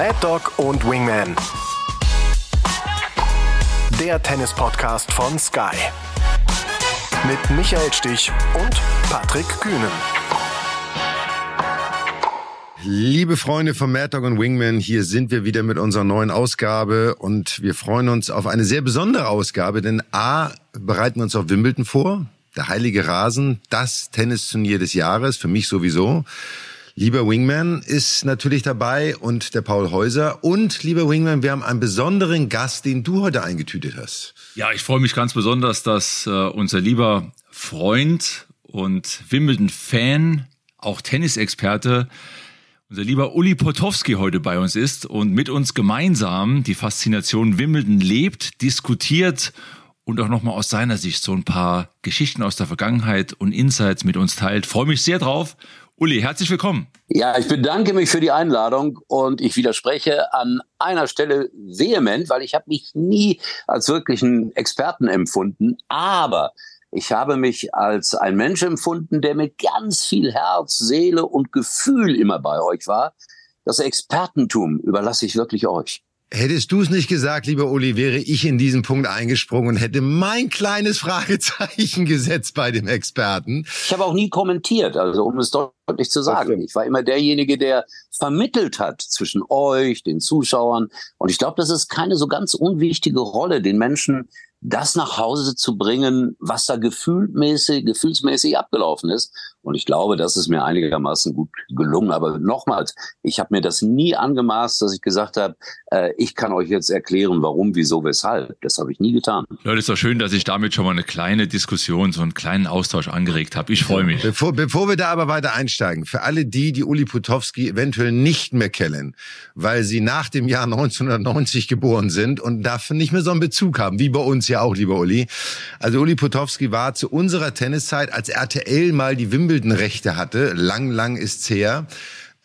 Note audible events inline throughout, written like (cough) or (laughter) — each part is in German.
Mad Dog und Wingman. Der Tennis-Podcast von Sky. Mit Michael Stich und Patrick Kühnen. Liebe Freunde von Mad Dog und Wingman, hier sind wir wieder mit unserer neuen Ausgabe und wir freuen uns auf eine sehr besondere Ausgabe, denn A, bereiten wir uns auf Wimbledon vor, der heilige Rasen, das Tennisturnier des Jahres, für mich sowieso. Lieber Wingman ist natürlich dabei und der Paul Häuser. Und lieber Wingman, wir haben einen besonderen Gast, den du heute eingetütet hast. Ja, ich freue mich ganz besonders, dass äh, unser lieber Freund und Wimbledon-Fan, auch Tennisexperte, unser lieber Uli Potowski heute bei uns ist und mit uns gemeinsam die Faszination Wimbledon lebt, diskutiert und auch nochmal aus seiner Sicht so ein paar Geschichten aus der Vergangenheit und Insights mit uns teilt. Freue mich sehr drauf. Uli, herzlich willkommen. Ja, ich bedanke mich für die Einladung und ich widerspreche an einer Stelle vehement, weil ich habe mich nie als wirklichen Experten empfunden, aber ich habe mich als ein Mensch empfunden, der mit ganz viel Herz, Seele und Gefühl immer bei euch war. Das Expertentum überlasse ich wirklich euch. Hättest du es nicht gesagt, lieber Uli, wäre ich in diesen Punkt eingesprungen und hätte mein kleines Fragezeichen (laughs) gesetzt bei dem Experten. Ich habe auch nie kommentiert, also um es deutlich zu sagen. Ich war immer derjenige, der vermittelt hat zwischen euch, den Zuschauern. Und ich glaube, das ist keine so ganz unwichtige Rolle, den Menschen das nach Hause zu bringen, was da gefühlmäßig, gefühlsmäßig abgelaufen ist. Und ich glaube, das ist mir einigermaßen gut gelungen. Aber nochmals, ich habe mir das nie angemaßt, dass ich gesagt habe, äh, ich kann euch jetzt erklären, warum, wieso, weshalb. Das habe ich nie getan. Leute, ist doch schön, dass ich damit schon mal eine kleine Diskussion, so einen kleinen Austausch angeregt habe. Ich freue mich. Bevor, bevor wir da aber weiter einsteigen, für alle die, die Uli Putowski eventuell nicht mehr kennen, weil sie nach dem Jahr 1990 geboren sind und dafür nicht mehr so einen Bezug haben, wie bei uns ja auch, lieber Uli. Also Uli Putowski war zu unserer Tenniszeit, als RTL mal die Wimbledon-Rechte hatte, lang, lang ist's her,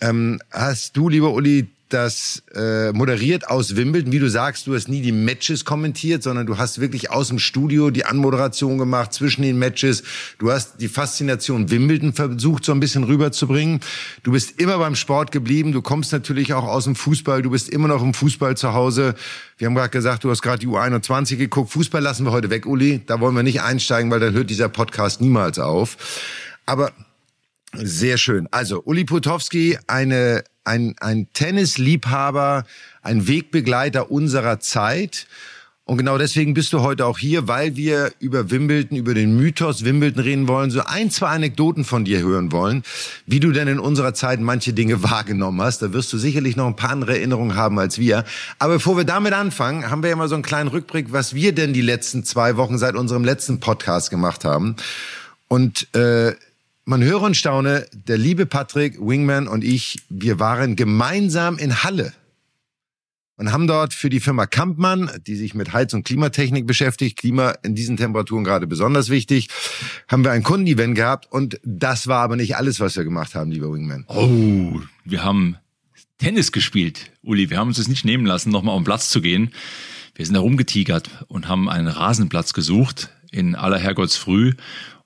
ähm, hast du, lieber Uli, das äh, moderiert aus Wimbledon, wie du sagst, du hast nie die Matches kommentiert, sondern du hast wirklich aus dem Studio die Anmoderation gemacht zwischen den Matches. Du hast die Faszination Wimbledon versucht so ein bisschen rüberzubringen. Du bist immer beim Sport geblieben. Du kommst natürlich auch aus dem Fußball. Du bist immer noch im Fußball zu Hause. Wir haben gerade gesagt, du hast gerade die U21 geguckt. Fußball lassen wir heute weg, Uli. Da wollen wir nicht einsteigen, weil dann hört dieser Podcast niemals auf. Aber sehr schön. Also Uli Putowski, eine ein, ein Tennisliebhaber, ein Wegbegleiter unserer Zeit. Und genau deswegen bist du heute auch hier, weil wir über Wimbledon, über den Mythos Wimbledon reden wollen, so ein, zwei Anekdoten von dir hören wollen, wie du denn in unserer Zeit manche Dinge (laughs) wahrgenommen hast. Da wirst du sicherlich noch ein paar andere Erinnerungen haben als wir. Aber bevor wir damit anfangen, haben wir ja mal so einen kleinen Rückblick, was wir denn die letzten zwei Wochen seit unserem letzten Podcast gemacht haben. Und äh, man höre und staune, der liebe Patrick, Wingman und ich, wir waren gemeinsam in Halle und haben dort für die Firma Kampmann, die sich mit Heiz- und Klimatechnik beschäftigt, Klima in diesen Temperaturen gerade besonders wichtig, haben wir ein Kundenevent gehabt und das war aber nicht alles, was wir gemacht haben, lieber Wingman. Oh, wir haben Tennis gespielt, Uli. Wir haben uns das nicht nehmen lassen, nochmal auf den Platz zu gehen. Wir sind da rumgetigert und haben einen Rasenplatz gesucht in aller Herrgottsfrüh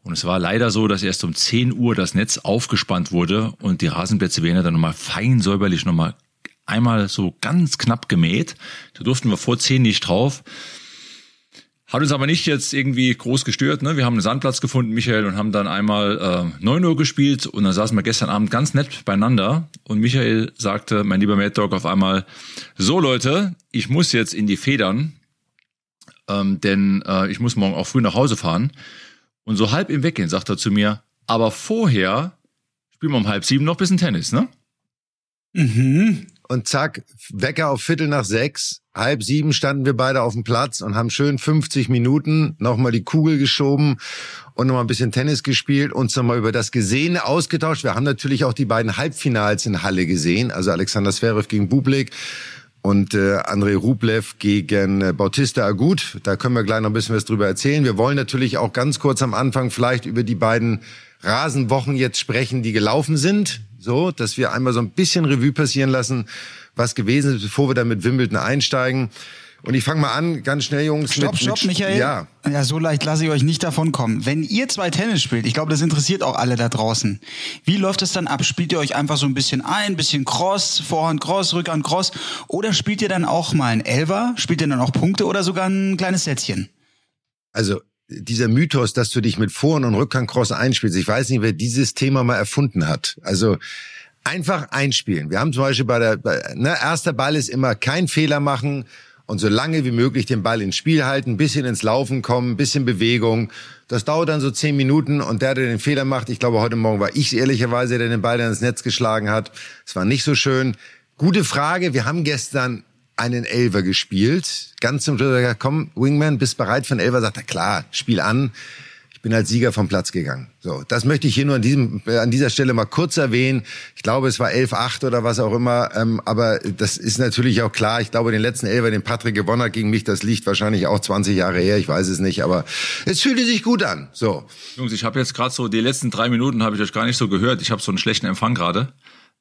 und es war leider so, dass erst um 10 Uhr das Netz aufgespannt wurde und die Rasenplätze werden dann nochmal fein säuberlich nochmal einmal so ganz knapp gemäht. Da durften wir vor 10 nicht drauf. Hat uns aber nicht jetzt irgendwie groß gestört. Ne? Wir haben einen Sandplatz gefunden, Michael, und haben dann einmal äh, 9 Uhr gespielt und dann saßen wir gestern Abend ganz nett beieinander. Und Michael sagte, mein lieber Mad Dog, auf einmal, so Leute, ich muss jetzt in die Federn, ähm, denn äh, ich muss morgen auch früh nach Hause fahren. Und so halb im Weggehen sagt er zu mir, aber vorher spielen wir um halb sieben noch bisschen Tennis, ne? Mhm. Und zack, Wecker auf Viertel nach sechs, halb sieben standen wir beide auf dem Platz und haben schön 50 Minuten nochmal die Kugel geschoben und nochmal ein bisschen Tennis gespielt, uns nochmal über das Gesehene ausgetauscht. Wir haben natürlich auch die beiden Halbfinals in Halle gesehen, also Alexander Zverev gegen Bublik und äh, Andrei Rublev gegen äh, Bautista Agut. Da können wir gleich noch ein bisschen was drüber erzählen. Wir wollen natürlich auch ganz kurz am Anfang vielleicht über die beiden Rasenwochen jetzt sprechen, die gelaufen sind. So, dass wir einmal so ein bisschen Revue passieren lassen, was gewesen ist, bevor wir dann mit Wimbledon einsteigen. Und ich fange mal an, ganz schnell, Jungs. Stopp, mit, stopp, mit, Michael. Ja. ja, so leicht lasse ich euch nicht davon kommen. Wenn ihr zwei Tennis spielt, ich glaube, das interessiert auch alle da draußen. Wie läuft es dann ab? Spielt ihr euch einfach so ein bisschen ein, bisschen Cross, Vorhand Cross, Rückhand Cross? Oder spielt ihr dann auch mal ein Elver? Spielt ihr dann auch Punkte oder sogar ein kleines Sätzchen? Also dieser Mythos, dass du dich mit Vorhand und Rückhand Cross einspielst, ich weiß nicht, wer dieses Thema mal erfunden hat. Also einfach einspielen. Wir haben zum Beispiel bei der, bei, ne, erster Ball ist immer kein Fehler machen und so lange wie möglich den Ball ins Spiel halten, bisschen ins Laufen kommen, bisschen Bewegung. Das dauert dann so zehn Minuten und der, der den Fehler macht, ich glaube, heute Morgen war ich ehrlicherweise, der den Ball dann ins Netz geschlagen hat. Es war nicht so schön. Gute Frage. Wir haben gestern einen Elver gespielt. Ganz zum Schluss komm, Wingman, bist bereit für einen Elver? Sagt er, klar, Spiel an. Ich bin als Sieger vom Platz gegangen. So, das möchte ich hier nur an, diesem, äh, an dieser Stelle mal kurz erwähnen. Ich glaube, es war 11-8 oder was auch immer. Ähm, aber das ist natürlich auch klar. Ich glaube, den letzten Elfer, den Patrick gewonnen hat gegen mich, das liegt wahrscheinlich auch 20 Jahre her. Ich weiß es nicht. Aber es fühlte sich gut an. So. Jungs, ich habe jetzt gerade so, die letzten drei Minuten habe ich euch gar nicht so gehört. Ich habe so einen schlechten Empfang gerade.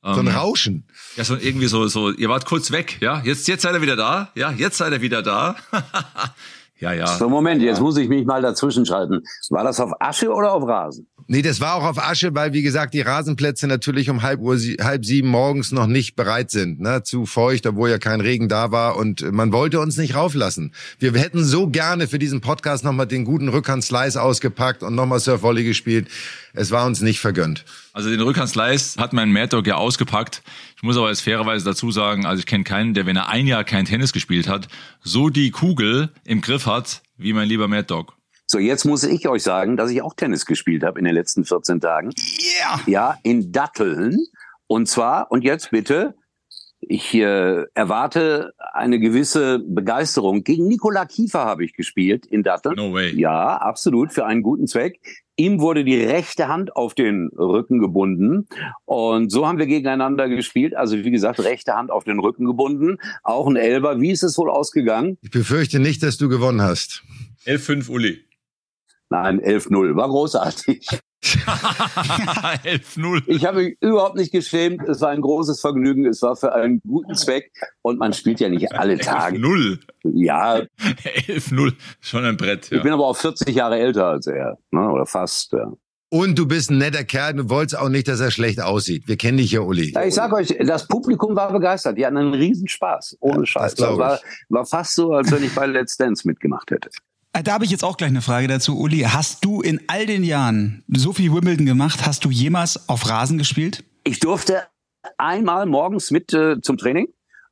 So ein Rauschen. Ja, so irgendwie so, so, ihr wart kurz weg, ja? Jetzt, jetzt seid ihr wieder da, ja? Jetzt seid ihr wieder da. (laughs) ja, ja. So, Moment, jetzt muss ich mich mal dazwischen schalten. War das auf Asche oder auf Rasen? Nee, das war auch auf Asche, weil wie gesagt die Rasenplätze natürlich um halb Uhr, halb sieben morgens noch nicht bereit sind, ne? zu feucht, obwohl ja kein Regen da war und man wollte uns nicht rauflassen. Wir hätten so gerne für diesen Podcast nochmal den guten Rückhand-Slice ausgepackt und nochmal Surfvolley gespielt. Es war uns nicht vergönnt. Also den Rückhand-Slice hat mein Mad Dog ja ausgepackt. Ich muss aber jetzt fairerweise dazu sagen, also ich kenne keinen, der, wenn er ein Jahr kein Tennis gespielt hat, so die Kugel im Griff hat, wie mein lieber Mad Dog. So, jetzt muss ich euch sagen, dass ich auch Tennis gespielt habe in den letzten 14 Tagen. Yeah! Ja, in Datteln. Und zwar, und jetzt bitte, ich äh, erwarte eine gewisse Begeisterung. Gegen Nikola Kiefer habe ich gespielt in Datteln. No way. Ja, absolut, für einen guten Zweck. Ihm wurde die rechte Hand auf den Rücken gebunden. Und so haben wir gegeneinander gespielt. Also wie gesagt, rechte Hand auf den Rücken gebunden. Auch ein Elber. Wie ist es wohl ausgegangen? Ich befürchte nicht, dass du gewonnen hast. 11-5 Uli. Nein, 11-0. War großartig. (laughs) 11-0. Ich habe mich überhaupt nicht geschämt. Es war ein großes Vergnügen. Es war für einen guten Zweck. Und man spielt ja nicht alle (laughs) Tage. 0. Ja, (laughs) 11-0. Schon ein Brett, ja. ich bin aber auch 40 Jahre älter als er. Ne? Oder fast. Ja. Und du bist ein netter Kerl, du wolltest auch nicht, dass er schlecht aussieht. Wir kennen dich ja, Uli. Ja, ich sag euch, das Publikum war begeistert. Die hatten einen Riesenspaß. Ohne Scheiß. glaub Das war, war fast so, als wenn ich bei Let's Dance mitgemacht hätte. Äh, Da habe ich jetzt auch gleich eine Frage dazu. Uli, hast du in all den Jahren so viel Wimbledon gemacht? Hast du jemals auf Rasen gespielt? Ich durfte einmal morgens mit äh, zum Training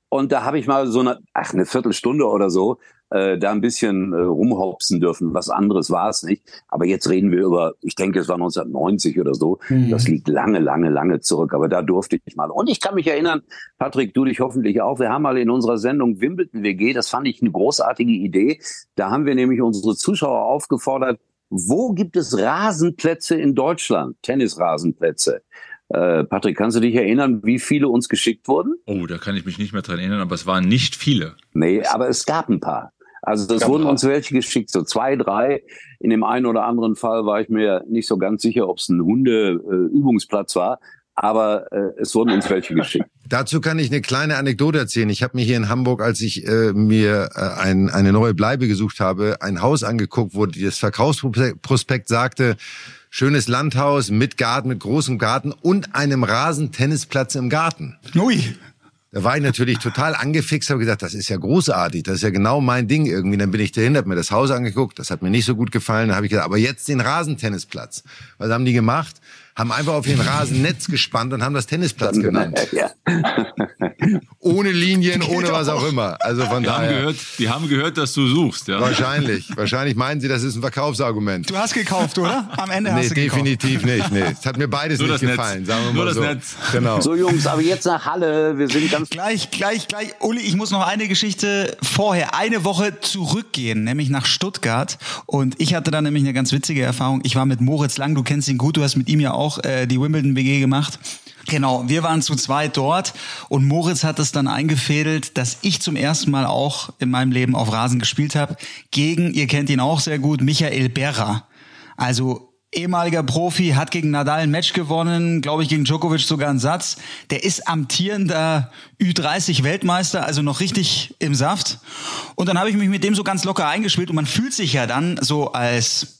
und da habe ich mal so eine, ach, eine Viertelstunde oder so äh, da ein bisschen äh, rumhopsen dürfen. Was anderes war es nicht. Aber jetzt reden wir über, ich denke, es war 1990 oder so. Das liegt lange, lange, lange zurück. Aber da durfte ich mal. Und ich kann mich erinnern, Patrick, du dich hoffentlich auch. Wir haben mal in unserer Sendung Wimbledon WG, das fand ich eine großartige Idee. Da haben wir nämlich unsere Zuschauer aufgefordert, wo gibt es Rasenplätze in Deutschland? Tennisrasenplätze. Äh, Patrick, kannst du dich erinnern, wie viele uns geschickt wurden? Oh, da kann ich mich nicht mehr dran erinnern, aber es waren nicht viele. Nee, aber es gab ein paar. Also das Gab wurden uns welche geschickt, so zwei, drei. In dem einen oder anderen Fall war ich mir nicht so ganz sicher, ob es ein Hundeübungsplatz war, aber äh, es wurden uns welche geschickt. (laughs) Dazu kann ich eine kleine Anekdote erzählen. Ich habe mir hier in Hamburg, als ich äh, mir äh, ein, eine neue Bleibe gesucht habe, ein Haus angeguckt, wo das Verkaufsprospekt sagte, schönes Landhaus mit Garten, mit großem Garten und einem Rasentennisplatz im Garten. Ui. Da war ich natürlich total angefixt, habe gesagt, das ist ja großartig, das ist ja genau mein Ding irgendwie. Dann bin ich dahin, habe mir das Haus angeguckt, das hat mir nicht so gut gefallen. Dann habe ich gesagt, aber jetzt den Rasentennisplatz. Was haben die gemacht? Haben einfach auf den Rasennetz (laughs) gespannt und haben das Tennisplatz genannt. ja. (laughs) Ohne Linien, ohne was auch immer. Also von Die haben, daher. gehört, die haben gehört, dass du suchst, ja. Wahrscheinlich. Wahrscheinlich meinen sie, das ist ein Verkaufsargument. Du hast gekauft, oder? Am Ende Nee, hast du gekauft. definitiv nicht. Nee, es hat mir beides Nur nicht das Netz. gefallen, sagen wir Nur mal das so. Netz. Genau. So Jungs, aber jetzt nach Halle. Wir sind ganz Gleich, gleich, gleich. Uli, ich muss noch eine Geschichte vorher, eine Woche zurückgehen, nämlich nach Stuttgart. Und ich hatte da nämlich eine ganz witzige Erfahrung. Ich war mit Moritz Lang, du kennst ihn gut, du hast mit ihm ja auch äh, die Wimbledon-WG gemacht. Genau, wir waren zu zweit dort und Moritz hat es dann eingefädelt, dass ich zum ersten Mal auch in meinem Leben auf Rasen gespielt habe, gegen, ihr kennt ihn auch sehr gut, Michael Berra. Also ehemaliger Profi, hat gegen Nadal ein Match gewonnen, glaube ich gegen Djokovic sogar einen Satz. Der ist amtierender Ü30 Weltmeister, also noch richtig im Saft. Und dann habe ich mich mit dem so ganz locker eingespielt und man fühlt sich ja dann so als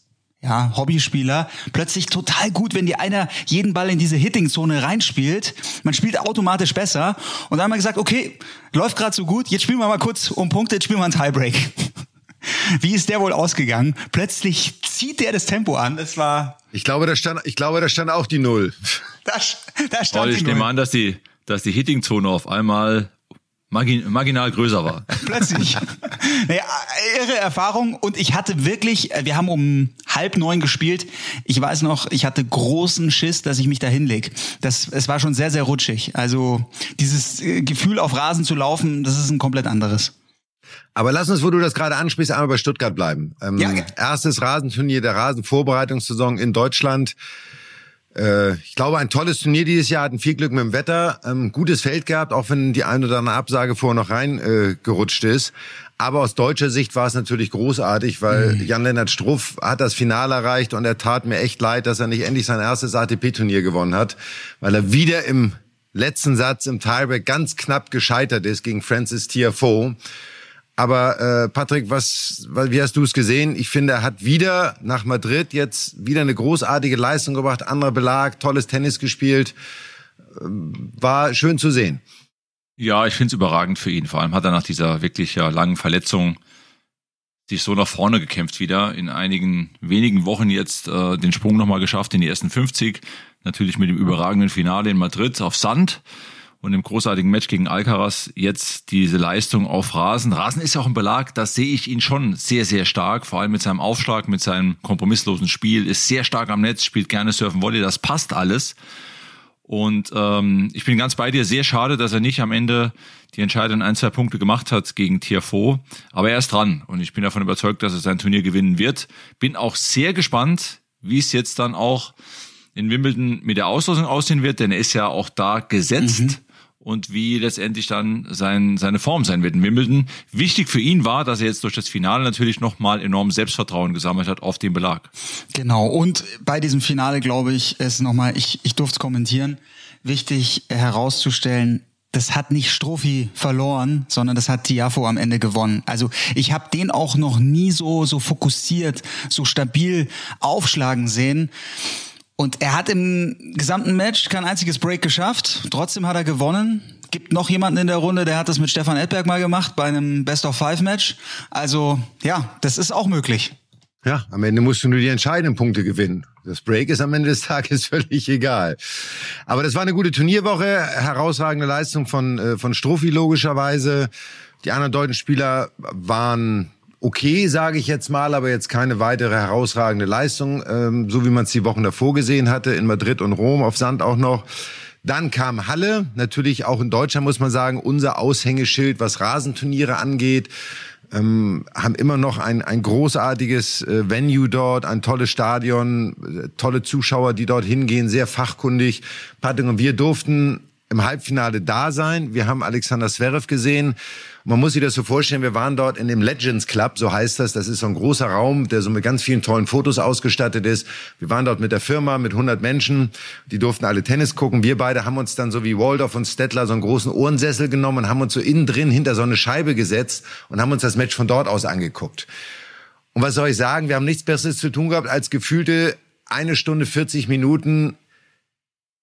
ja, Hobbyspieler, plötzlich total gut, wenn dir einer jeden Ball in diese Hitting-Zone reinspielt. Man spielt automatisch besser. Und dann haben wir gesagt, okay, läuft gerade so gut, jetzt spielen wir mal kurz um Punkte, jetzt spielen wir einen Tiebreak. (laughs) Wie ist der wohl ausgegangen? Plötzlich zieht der das Tempo an. Das war. Ich glaube, da stand, ich glaube, da stand auch die Null. (laughs) Da, da stand oh, ich die nehme an, dass die, dass die Hitting-Zone auf einmal marginal größer war. (laughs) Plötzlich. naja, irre Erfahrung und ich hatte wirklich, äh, wir haben um halb neun gespielt. Ich weiß noch, ich hatte großen Schiss, dass ich mich da hinleg. Das, es war schon sehr, sehr rutschig. Also dieses äh, Gefühl auf Rasen zu laufen, das ist ein komplett anderes. Aber lass uns, wo du das gerade ansprichst, einmal bei Stuttgart bleiben. Ähm, ja. Erstes Rasenturnier der Rasenvorbereitungssaison in Deutschland. Äh, ich glaube, ein tolles Turnier dieses Jahr, hatten viel Glück mit dem Wetter, ähm, gutes Feld gehabt, auch wenn die eine oder andere Absage vorher noch reingerutscht äh, ist. Aber aus deutscher Sicht war es natürlich großartig, weil mhm. Jan-Lennart Struff hat das Finale erreicht und er tat mir echt leid, dass er nicht endlich sein erstes ATP-Turnier gewonnen hat, weil er wieder im letzten Satz im Tiebreak ganz knapp gescheitert ist gegen Francis Tiafoe. Aber äh, Patrick, was, wie hast du es gesehen? Ich finde, er hat wieder nach Madrid jetzt wieder eine großartige Leistung gebracht, anderer Belag, tolles Tennis gespielt. Ähm, war schön zu sehen. Ja, ich finde es überragend für ihn. Vor allem hat er nach dieser wirklich ja, langen Verletzung sich so nach vorne gekämpft wieder. In einigen wenigen Wochen jetzt äh, den Sprung nochmal geschafft in die ersten 50. Natürlich mit dem überragenden Finale in Madrid auf Sand und im großartigen Match gegen Alcaraz jetzt diese Leistung auf Rasen. Rasen ist ja auch ein Belag, da sehe ich ihn schon sehr, sehr stark, vor allem mit seinem Aufschlag, mit seinem kompromisslosen Spiel, ist sehr stark am Netz, spielt gerne Surfen Volley, das passt alles. Und ähm, ich bin ganz bei dir, sehr schade, dass er nicht am Ende die entscheidenden ein, zwei Punkte gemacht hat gegen Tiafoe. Aber er ist dran und ich bin davon überzeugt, dass er sein Turnier gewinnen wird. Bin auch sehr gespannt, wie es jetzt dann auch in Wimbledon mit der Auslosung aussehen wird, denn er ist ja auch da gesetzt. Mhm und wie letztendlich dann sein, seine Form sein wird in Wimbledon. Wichtig für ihn war, dass er jetzt durch das Finale natürlich nochmal enorm Selbstvertrauen gesammelt hat auf dem Belag. Genau, und bei diesem Finale glaube ich, ist nochmal, ich, ich durfte es kommentieren, wichtig herauszustellen, das hat nicht Strophi verloren, sondern das hat Tiafo am Ende gewonnen. Also ich habe den auch noch nie so so fokussiert, so stabil aufschlagen sehen. Und er hat im gesamten Match kein einziges Break geschafft. Trotzdem hat er gewonnen. Gibt noch jemanden in der Runde, der hat das mit Stefan Edberg mal gemacht bei einem Best of Five Match. Also ja, das ist auch möglich. Ja, am Ende musst du nur die entscheidenden Punkte gewinnen. Das Break ist am Ende des (laughs) Tages völlig egal. Aber das war eine gute Turnierwoche, herausragende Leistung von äh, von Strophi logischerweise. Die anderen deutschen Spieler waren okay, sage ich jetzt mal, aber jetzt keine weitere herausragende Leistung, ähm, so wie man es die Wochen davor gesehen hatte, in Madrid und Rom auf Sand auch noch. Dann kam Halle, natürlich auch in Deutschland muss man sagen, unser Aushängeschild, was Rasenturniere angeht. Ähm, haben immer noch ein, ein großartiges äh, Venue dort, ein tolles Stadion, äh, tolle Zuschauer, die dort hingehen, sehr fachkundig. Patrick und wir durften im Halbfinale da sein. Wir haben Alexander Zverev gesehen man muss sich das so vorstellen, wir waren dort in dem Legends Club, so heißt das. Das ist so ein großer Raum, der so mit ganz vielen tollen Fotos ausgestattet ist. Wir waren dort mit der Firma, mit 100 Menschen. Die durften alle Tennis gucken. Wir beide haben uns dann so wie Waldorf und Stettler so einen großen Ohrensessel genommen und haben uns so innen drin hinter so eine Scheibe gesetzt und haben uns das Match von dort aus angeguckt. Und was soll ich sagen? Wir haben nichts Besseres zu tun gehabt, als gefühlte eine Stunde 40 Minuten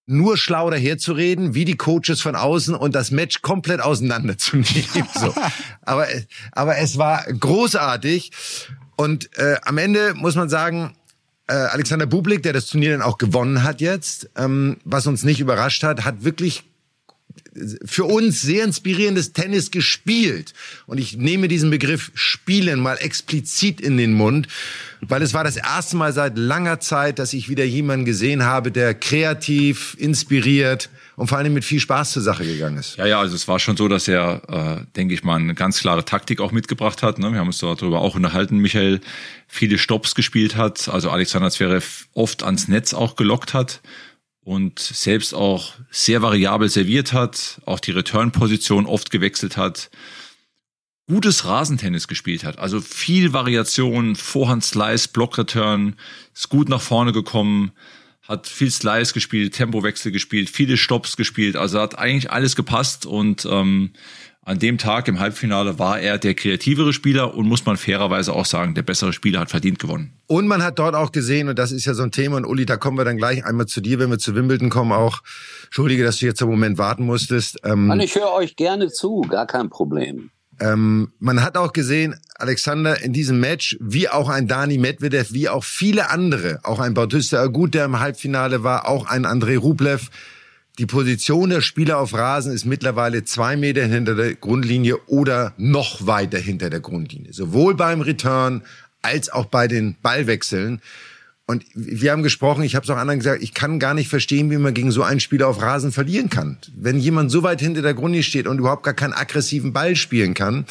nur schlau daherzureden, wie die Coaches von außen und das Match komplett auseinanderzunehmen. so. (laughs) aber, aber es war großartig. Und äh, am Ende muss man sagen, äh, Alexander Bublik, der das Turnier dann auch gewonnen hat jetzt, ähm, was uns nicht überrascht hat, hat wirklich für uns sehr inspirierendes Tennis gespielt. Und ich nehme diesen Begriff Spielen mal explizit in den Mund, weil es war das erste Mal seit langer Zeit, dass ich wieder jemanden gesehen habe, der kreativ, inspiriert und vor allem mit viel Spaß zur Sache gegangen ist. Ja, ja, also es war schon so, dass er, äh, denke ich mal, eine ganz klare Taktik auch mitgebracht hat. Ne? Wir haben uns darüber auch unterhalten, Michael, viele Stops gespielt hat, also Alexander Zverev oft ans Netz auch gelockt hat und selbst auch sehr variabel serviert hat, auch die Return-Position oft gewechselt hat. gutes Rasentennis gespielt hat. Also viel Variation, Vorhand Slice, Block Return, ist gut nach vorne gekommen, hat viel Slice gespielt, Tempowechsel gespielt, viele Stops gespielt. Also hat eigentlich alles gepasst und ähm, an dem Tag im Halbfinale war er der kreativere Spieler und muss man fairerweise auch sagen, der bessere Spieler hat verdient gewonnen. Und man hat dort auch gesehen, und das ist ja so ein Thema, und Uli, da kommen wir dann gleich einmal zu dir, wenn wir zu Wimbledon kommen, auch. Entschuldige, dass du jetzt einen Moment warten musstest. Ähm, ich höre euch gerne zu, gar kein Problem. Ähm, man hat auch gesehen, Alexander, in diesem Match, wie auch ein Dani Medvedev, wie auch viele andere, auch ein Bautista Agut, der im Halbfinale war, auch ein Andrei Rublev, die Position der Spieler auf Rasen ist mittlerweile zwei Meter hinter der Grundlinie oder noch weiter hinter der Grundlinie. Sowohl beim Return als auch bei den Ballwechseln. Und wir haben gesprochen, ich habe es auch anderen gesagt, ich kann gar nicht verstehen, wie man gegen so einen Spieler auf Rasen verlieren kann. Wenn jemand so weit hinter der Grundlinie steht und überhaupt gar keinen aggressiven Ball spielen kann.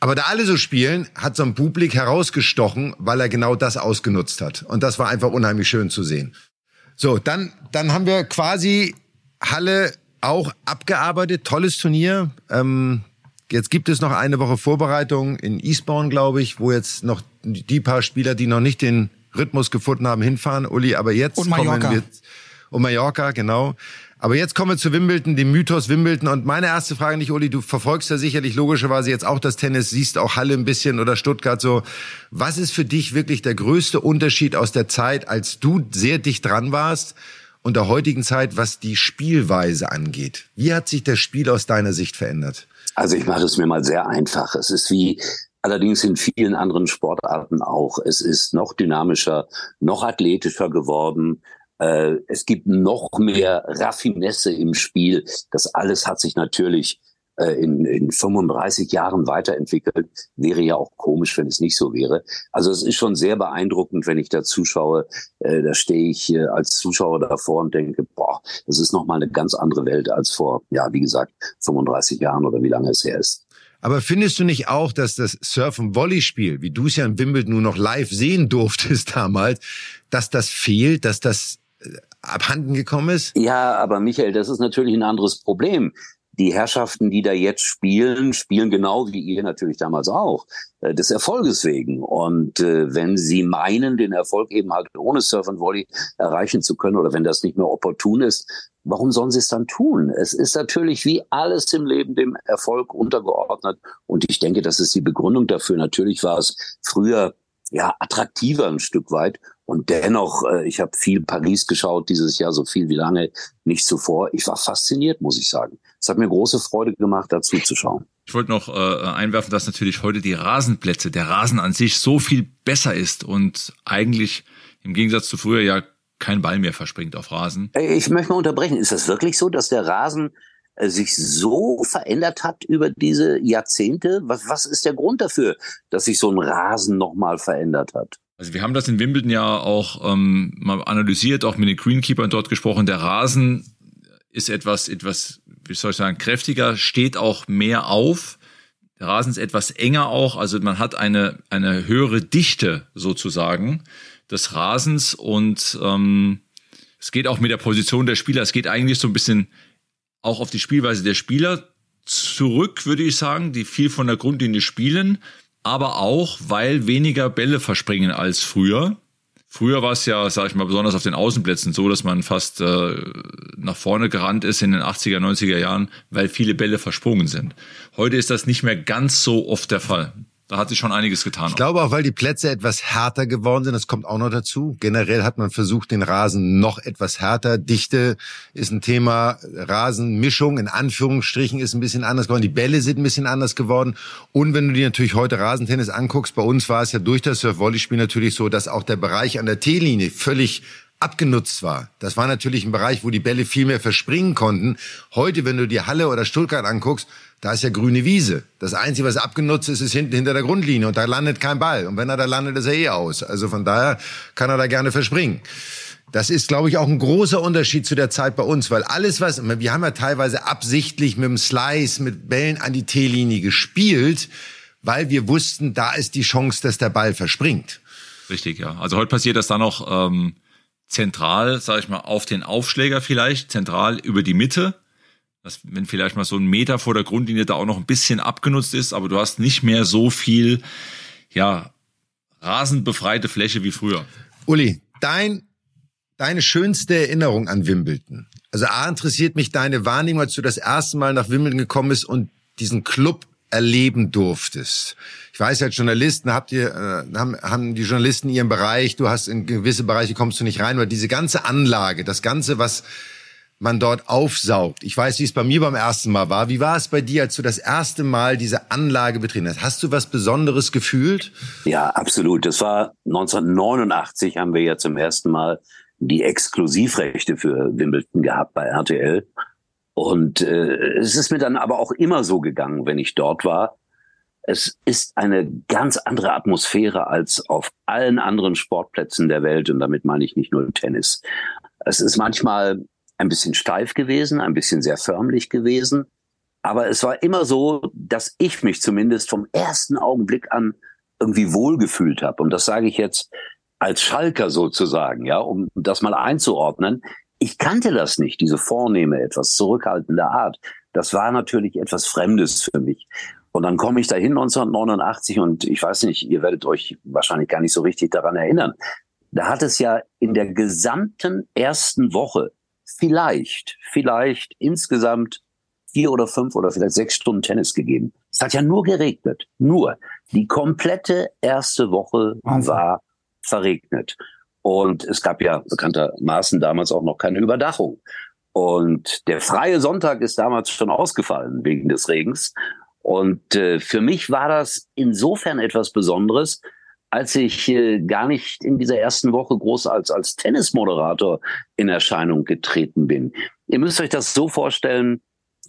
Aber da alle so spielen, hat so ein Publik herausgestochen, weil er genau das ausgenutzt hat. Und das war einfach unheimlich schön zu sehen. So, dann, dann haben wir quasi Halle auch abgearbeitet, tolles Turnier. Ähm, jetzt gibt es noch eine Woche Vorbereitung in Eastbourne, glaube ich, wo jetzt noch die paar Spieler, die noch nicht den Rhythmus gefunden haben, hinfahren. Uli, aber jetzt und Mallorca. kommen wir und Mallorca, genau. Aber jetzt kommen wir zu Wimbledon, dem Mythos Wimbledon. Und meine erste Frage nicht, Uli, du verfolgst ja sicherlich logischerweise jetzt auch das Tennis, siehst auch Halle ein bisschen oder Stuttgart so. Was ist für dich wirklich der größte Unterschied aus der Zeit, als du sehr dicht dran warst und der heutigen Zeit, was die Spielweise angeht. Wie hat sich das Spiel aus deiner Sicht verändert? Also ich mache es mir mal sehr einfach. Es ist wie allerdings in vielen anderen Sportarten auch. Es ist noch dynamischer, noch athletischer geworden. Äh, es gibt noch mehr Raffinesse im Spiel. Das alles hat sich natürlich äh, in, in 35 Jahren weiterentwickelt. Wäre ja auch komisch, wenn es nicht so wäre. Also es ist schon sehr beeindruckend, wenn ich da zuschaue. Äh, da stehe ich äh, als Zuschauer davor und denke, boah, das ist nochmal eine ganz andere Welt als vor, ja, wie gesagt, 35 Jahren oder wie lange es her ist. Aber findest du nicht auch, dass das Surf-and-Volley-Spiel, wie du es ja in Wimbledon nur noch live sehen durftest (laughs) damals, dass das fehlt, dass das äh, abhanden gekommen ist? Ja, aber Michael, das ist natürlich ein anderes Problem die Herrschaften, die da jetzt spielen, spielen genau wie ihr natürlich damals auch, äh, des Erfolges wegen. Und äh, wenn sie meinen, den Erfolg eben halt ohne Surf and Volley erreichen zu können oder wenn das nicht mehr opportun ist, warum sollen sie es dann tun? Es ist natürlich wie alles im Leben dem Erfolg untergeordnet. Und ich denke, das ist die Begründung dafür. Natürlich war es früher ja attraktiver ein Stück weit. Und dennoch, äh, ich habe viel Paris geschaut dieses Jahr, so viel wie lange nicht zuvor. Ich war fasziniert, muss ich sagen. Es hat mir große Freude gemacht, dazu zu schauen. Ich wollte noch äh, einwerfen, dass natürlich heute die Rasenplätze, der Rasen an sich so viel besser ist und eigentlich im Gegensatz zu früher ja kein Ball mehr verspringt auf Rasen. Ich möchte mal unterbrechen. Ist das wirklich so, dass der Rasen äh, sich so verändert hat über diese Jahrzehnte? Was, was ist der Grund dafür, dass sich so ein Rasen nochmal verändert hat? Also wir haben das in Wimbledon ja auch ähm, mal analysiert, auch mit den Greenkeepern dort gesprochen. Der Rasen ist etwas, etwas, wie soll ich sagen, kräftiger, steht auch mehr auf. Der Rasen ist etwas enger auch, also man hat eine, eine höhere Dichte sozusagen des Rasens und ähm, es geht auch mit der Position der Spieler, es geht eigentlich so ein bisschen auch auf die Spielweise der Spieler zurück, würde ich sagen, die viel von der Grundlinie spielen, aber auch, weil weniger Bälle verspringen als früher. Früher war es ja, sag ich mal, besonders auf den Außenplätzen so, dass man fast äh, nach vorne gerannt ist in den 80er, 90er Jahren, weil viele Bälle versprungen sind. Heute ist das nicht mehr ganz so oft der Fall. Da hat sich schon einiges getan. Ich glaube auch, weil die Plätze etwas härter geworden sind. Das kommt auch noch dazu. Generell hat man versucht, den Rasen noch etwas härter. Dichte ist ein Thema. Rasenmischung in Anführungsstrichen ist ein bisschen anders geworden. Die Bälle sind ein bisschen anders geworden. Und wenn du dir natürlich heute Rasentennis anguckst, bei uns war es ja durch das Surf-Volley-Spiel natürlich so, dass auch der Bereich an der T-Linie völlig abgenutzt war. Das war natürlich ein Bereich, wo die Bälle viel mehr verspringen konnten. Heute, wenn du dir Halle oder Stuttgart anguckst, da ist ja grüne Wiese. Das Einzige, was abgenutzt ist, ist hinten hinter der Grundlinie und da landet kein Ball. Und wenn er da landet, ist er eh aus. Also von daher kann er da gerne verspringen. Das ist, glaube ich, auch ein großer Unterschied zu der Zeit bei uns, weil alles, was, wir haben ja teilweise absichtlich mit dem Slice, mit Bällen an die T-Linie gespielt, weil wir wussten, da ist die Chance, dass der Ball verspringt. Richtig, ja. Also heute passiert das dann noch ähm, zentral, sage ich mal, auf den Aufschläger vielleicht, zentral über die Mitte dass wenn vielleicht mal so ein Meter vor der Grundlinie da auch noch ein bisschen abgenutzt ist, aber du hast nicht mehr so viel, ja, rasenbefreite Fläche wie früher. Uli, dein, deine schönste Erinnerung an Wimbledon. Also A interessiert mich deine Wahrnehmung, als du das erste Mal nach Wimbledon gekommen bist und diesen Club erleben durftest. Ich weiß, als Journalisten habt ihr, äh, haben, haben die Journalisten ihren Bereich, du hast in gewisse Bereiche kommst du nicht rein, weil diese ganze Anlage, das Ganze, was man dort aufsaugt. Ich weiß, wie es bei mir beim ersten Mal war. Wie war es bei dir, als du das erste Mal diese Anlage betreten hast? Hast du was Besonderes gefühlt? Ja, absolut. Das war 1989 haben wir ja zum ersten Mal die Exklusivrechte für Wimbledon gehabt bei RTL. Und äh, es ist mir dann aber auch immer so gegangen, wenn ich dort war. Es ist eine ganz andere Atmosphäre als auf allen anderen Sportplätzen der Welt. Und damit meine ich nicht nur Tennis. Es ist manchmal ein bisschen steif gewesen, ein bisschen sehr förmlich gewesen. Aber es war immer so, dass ich mich zumindest vom ersten Augenblick an irgendwie wohlgefühlt habe. Und das sage ich jetzt als Schalker sozusagen, ja, um das mal einzuordnen. Ich kannte das nicht, diese vornehme, etwas zurückhaltende Art. Das war natürlich etwas Fremdes für mich. Und dann komme ich dahin 1989 und ich weiß nicht, ihr werdet euch wahrscheinlich gar nicht so richtig daran erinnern. Da hat es ja in der gesamten ersten Woche vielleicht, vielleicht insgesamt vier oder fünf oder vielleicht sechs Stunden Tennis gegeben. Es hat ja nur geregnet. Nur. Die komplette erste Woche war verregnet. Und es gab ja bekanntermaßen damals auch noch keine Überdachung. Und der freie Sonntag ist damals schon ausgefallen wegen des Regens. Und äh, für mich war das insofern etwas Besonderes, als ich äh, gar nicht in dieser ersten Woche groß als, als Tennismoderator in Erscheinung getreten bin. Ihr müsst euch das so vorstellen,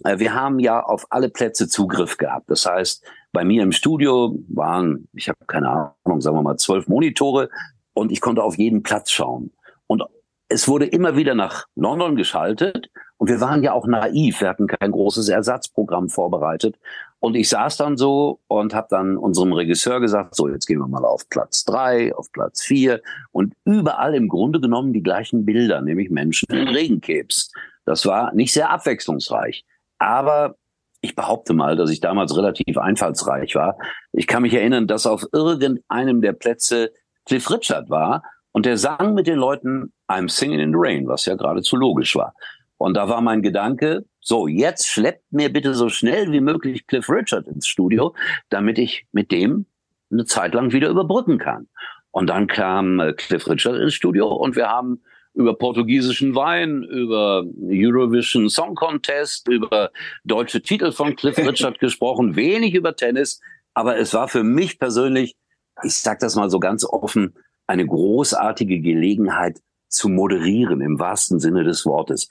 äh, wir haben ja auf alle Plätze Zugriff gehabt. Das heißt, bei mir im Studio waren, ich habe keine Ahnung, sagen wir mal zwölf Monitore und ich konnte auf jeden Platz schauen. Und es wurde immer wieder nach London geschaltet und wir waren ja auch naiv. Wir hatten kein großes Ersatzprogramm vorbereitet. Und ich saß dann so und habe dann unserem Regisseur gesagt, so jetzt gehen wir mal auf Platz drei, auf Platz vier und überall im Grunde genommen die gleichen Bilder, nämlich Menschen in Regenkebs. Das war nicht sehr abwechslungsreich, aber ich behaupte mal, dass ich damals relativ einfallsreich war. Ich kann mich erinnern, dass auf irgendeinem der Plätze Cliff Richard war und der sang mit den Leuten I'm Singing in the Rain, was ja geradezu logisch war. Und da war mein Gedanke, so, jetzt schleppt mir bitte so schnell wie möglich Cliff Richard ins Studio, damit ich mit dem eine Zeit lang wieder überbrücken kann. Und dann kam äh, Cliff Richard ins Studio und wir haben über portugiesischen Wein, über Eurovision Song Contest, über deutsche Titel von Cliff (laughs) Richard gesprochen, wenig über Tennis. Aber es war für mich persönlich, ich sag das mal so ganz offen, eine großartige Gelegenheit zu moderieren im wahrsten Sinne des Wortes.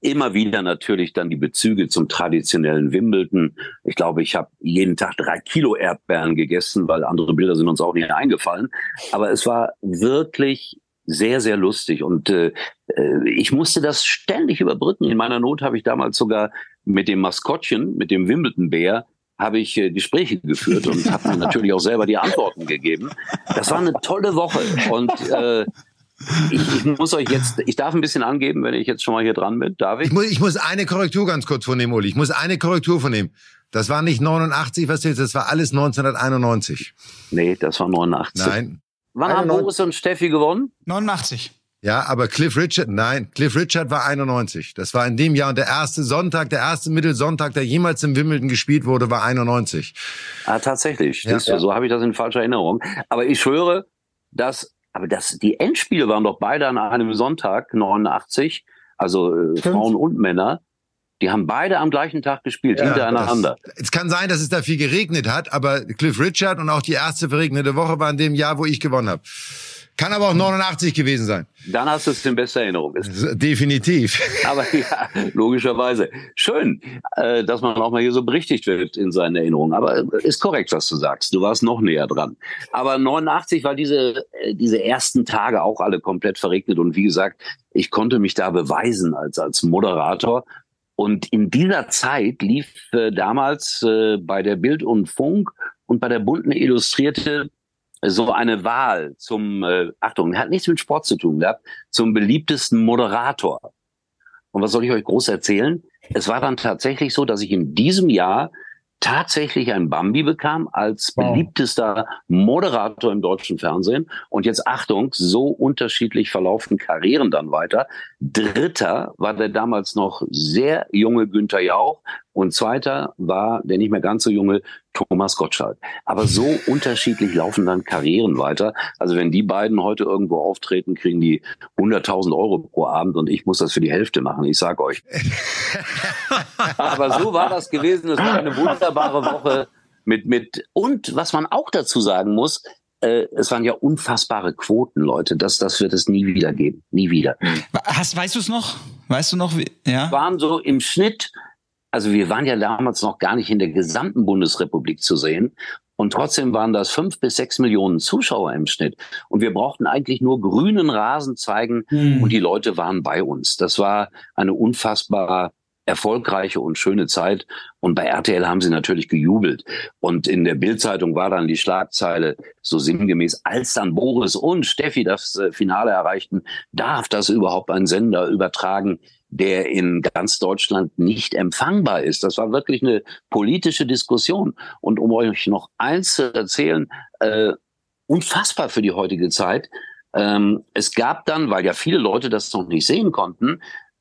Immer wieder natürlich dann die Bezüge zum traditionellen Wimbledon. Ich glaube, ich habe jeden Tag drei Kilo Erdbeeren gegessen, weil andere Bilder sind uns auch nicht eingefallen. Aber es war wirklich sehr, sehr lustig. Und äh, äh ich musste das ständig überbrücken. In meiner Not habe ich damals sogar mit dem Maskottchen, mit dem Wimbledon-Bär, habe ich äh, Gespräche geführt und habe mir (laughs) natürlich auch selber die Antworten gegeben. Das war eine tolle Woche. Und äh, ich, ich muss euch jetzt, ich darf ein bisschen angeben, wenn ich jetzt schon mal hier dran bin. Darf ich? Ich muss, ich muss eine Korrektur ganz kurz vornehmen, Uli. Ich muss eine Korrektur vornehmen. Das war nicht 89, was du jetzt, das war alles 1991. Nee, das war 89. Nein. Wann haben Boris und Steffi gewonnen? 89. Ja, aber Cliff Richard, nein, Cliff Richard war 91. Das war in dem Jahr und der erste Sonntag, der erste Mittelsonntag, der jemals im Wimbledon gespielt wurde, war 91. Ah, tatsächlich. Ja. Du, so habe ich das in falscher Erinnerung. Aber ich schwöre, dass aber das, die Endspiele waren doch beide an einem Sonntag, 89, also äh, Frauen und Männer. Die haben beide am gleichen Tag gespielt, ja, hintereinander. Das, es kann sein, dass es da viel geregnet hat, aber Cliff Richard und auch die erste verregnete Woche war in dem Jahr, wo ich gewonnen habe. Kann aber auch 89 gewesen sein. Dann hast du es in bester Erinnerung. Definitiv. (laughs) Aber ja, logischerweise. Schön, äh, dass man auch mal hier so berichtigt wird in seinen Erinnerungen. Aber ist korrekt, was du sagst. Du warst noch näher dran. Aber 89 war diese, äh, diese ersten Tage auch alle komplett verregnet. Und wie gesagt, ich konnte mich da beweisen als, als Moderator. Und in dieser Zeit lief äh, damals äh, bei der Bild und Funk und bei der bunten Illustrierte so eine Wahl zum, äh, Achtung, hat nichts mit Sport zu tun gehabt, zum beliebtesten Moderator. Und was soll ich euch groß erzählen? es war dann tatsächlich so, dass ich in diesem Jahr tatsächlich ein Bambi bekam als beliebtester Moderator im deutschen Fernsehen. Und jetzt Achtung, so unterschiedlich verlaufen Karrieren dann weiter. Dritter war der damals noch sehr junge Günther Jauch und zweiter war der nicht mehr ganz so junge Thomas Gottschalk. Aber so (laughs) unterschiedlich laufen dann Karrieren weiter. Also wenn die beiden heute irgendwo auftreten, kriegen die 100.000 Euro pro Abend und ich muss das für die Hälfte machen. Ich sag euch. (laughs) Aber so war das gewesen. Es war eine wunderbare Woche mit, mit, und was man auch dazu sagen muss, äh, es waren ja unfassbare Quoten, Leute. Das, das wird es nie wieder geben. Nie wieder. Hast, weißt du es noch? Weißt du noch, wie, ja? Waren so im Schnitt, also wir waren ja damals noch gar nicht in der gesamten Bundesrepublik zu sehen. Und trotzdem waren das fünf bis sechs Millionen Zuschauer im Schnitt. Und wir brauchten eigentlich nur grünen Rasen zeigen hm. und die Leute waren bei uns. Das war eine unfassbar erfolgreiche und schöne Zeit. Und bei RTL haben sie natürlich gejubelt. Und in der Bildzeitung war dann die Schlagzeile so sinngemäß, als dann Boris und Steffi das äh, Finale erreichten, darf das überhaupt ein Sender übertragen, der in ganz Deutschland nicht empfangbar ist. Das war wirklich eine politische Diskussion. Und um euch noch eins zu erzählen, äh, unfassbar für die heutige Zeit. Ähm, es gab dann, weil ja viele Leute das noch nicht sehen konnten,